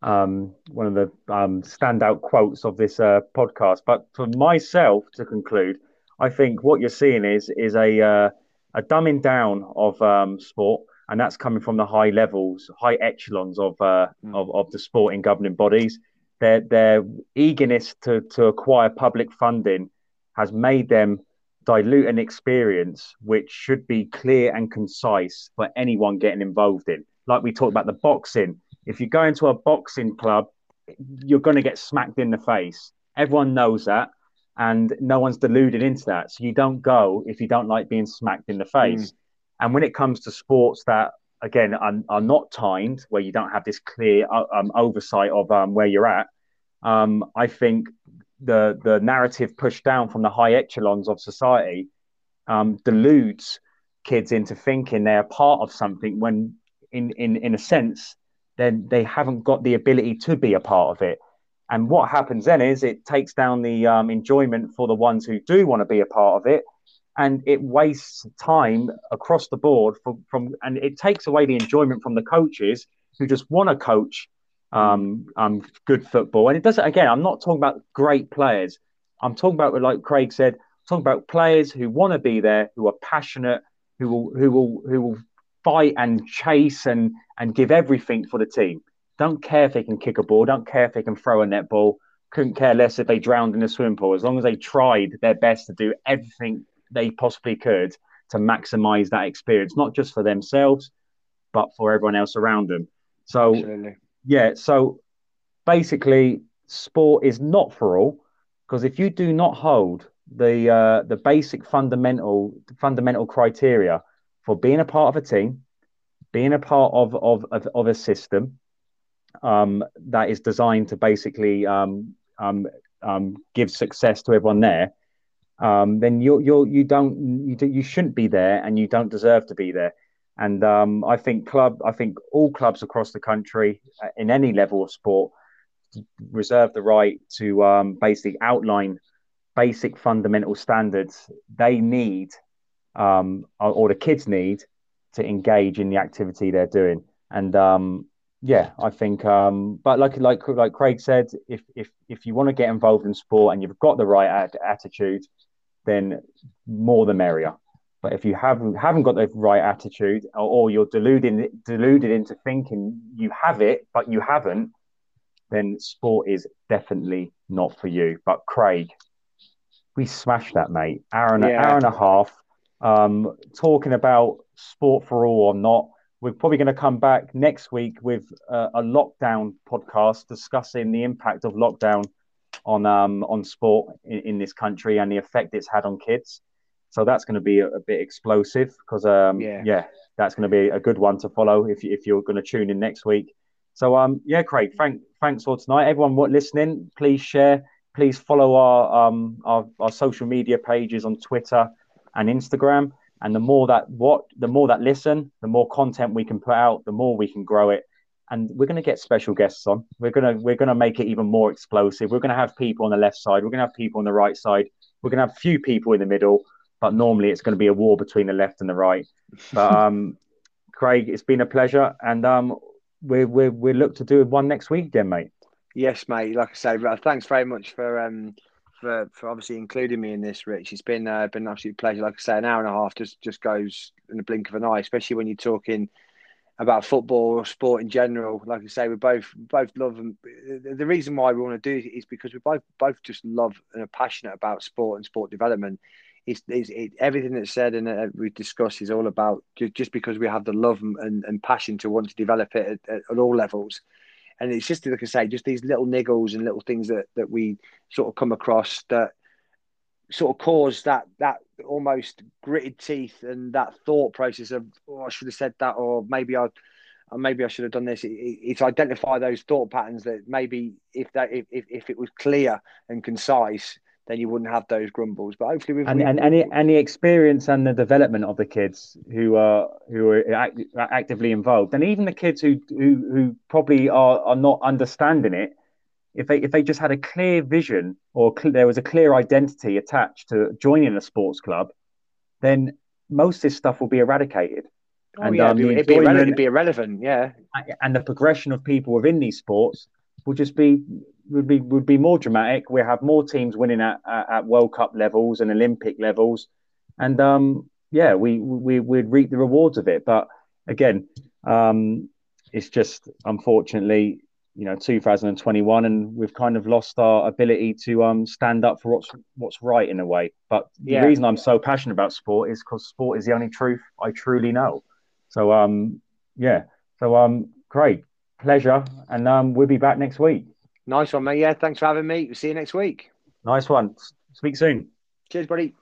um, one of the um, standout quotes of this uh, podcast. But for myself to conclude, I think what you're seeing is is a uh, a dumbing down of um, sport, and that's coming from the high levels, high echelons of uh, mm. of, of the sporting governing bodies. Their their eagerness to to acquire public funding has made them dilute an experience which should be clear and concise for anyone getting involved in. Like we talked about the boxing, if you go into a boxing club, you're going to get smacked in the face. Everyone knows that, and no one's deluded into that. So you don't go if you don't like being smacked in the face. Mm. And when it comes to sports that again are, are, not timed, where you don't have this clear um, oversight of um, where you're at, um, I think the the narrative pushed down from the high echelons of society um, deludes kids into thinking they're part of something when in in in a sense then they haven't got the ability to be a part of it. And what happens then is it takes down the um, enjoyment for the ones who do want to be a part of it and it wastes time across the board from, from and it takes away the enjoyment from the coaches who just want to coach um, um, good football. And it doesn't, again, I'm not talking about great players. I'm talking about, like Craig said, I'm talking about players who want to be there, who are passionate, who will, who will, who will fight and chase and, and give everything for the team. Don't care if they can kick a ball, don't care if they can throw a netball, couldn't care less if they drowned in a swimming pool, as long as they tried their best to do everything they possibly could to maximize that experience, not just for themselves, but for everyone else around them. So, Absolutely yeah, so basically, sport is not for all because if you do not hold the uh, the basic fundamental fundamental criteria for being a part of a team, being a part of of of, of a system um, that is designed to basically um, um, um give success to everyone there, um, then you you you don't you, do, you shouldn't be there and you don't deserve to be there. And um, I think club, I think all clubs across the country, uh, in any level of sport, reserve the right to um, basically outline basic fundamental standards they need, um, or, the kids need, to engage in the activity they're doing. And um, yeah, I think. Um, but like like like Craig said, if if if you want to get involved in sport and you've got the right attitude, then more the merrier. But if you haven't haven't got the right attitude, or, or you're deluded deluded into thinking you have it, but you haven't, then sport is definitely not for you. But Craig, we smashed that, mate. Hour and, yeah. hour and a half, um, talking about sport for all or not. We're probably going to come back next week with a, a lockdown podcast discussing the impact of lockdown on um, on sport in, in, this country and the effect it's had on kids. So that's going to be a, a bit explosive because, um, yeah. yeah, that's going to be a good one to follow if, if you're going to tune in next week. So, um, yeah, Craig, thank, thanks for tonight. Everyone listening, please share. Please follow our, um, our, our social media pages on Twitter and Instagram. And the more that what the more that listen, the more content we can put out, the more we can grow it. And we're going to get special guests on. We're going to we're going to make it even more explosive. We're going to have people on the left side. We're going to have people on the right side. We're going to have a few people in the middle but normally it's going to be a war between the left and the right. But [laughs] um, Craig, it's been a pleasure, and um, we we we look to do one next week, then, mate. Yes, mate. Like I say, thanks very much for um for, for obviously including me in this, Rich. It's been uh, been an absolute pleasure. Like I say, an hour and a half just just goes in the blink of an eye, especially when you're talking about football or sport in general. Like I say, we both both love them. The reason why we want to do it is because we both both just love and are passionate about sport and sport development it's, it's it, everything that's said and uh, we discussed is all about just, just because we have the love and, and passion to want to develop it at, at, all levels. And it's just like I say, just these little niggles and little things that, that we sort of come across that sort of cause that that almost gritted teeth and that thought process of oh I should have said that or maybe I maybe I should have done this. It, it, it's identify those thought patterns that maybe if that if, if it was clear and concise, then you wouldn't have those grumbles. But hopefully, and, and any any experience and the development of the kids who are who are act, actively involved, and even the kids who who, who probably are, are not understanding it if they if they just had a clear vision or cl- there was a clear identity attached to joining a sports club, then most of this stuff will be eradicated. Oh, and yeah, um, it'd, be irrelevant, it'd be irrelevant, yeah. And the progression of people within these sports will just be would be would be more dramatic. We have more teams winning at, at, at World Cup levels and Olympic levels, and um, yeah, we we would reap the rewards of it. But again, um, it's just unfortunately you know 2021 and we've kind of lost our ability to um stand up for what's what's right in a way. But yeah. the reason i'm so passionate about sport is because sport is the only truth i truly know. So um yeah. So um great. Pleasure. And um we'll be back next week nice one mate. Yeah thanks for having me. We'll see you next week. Nice one. Speak soon. Cheers buddy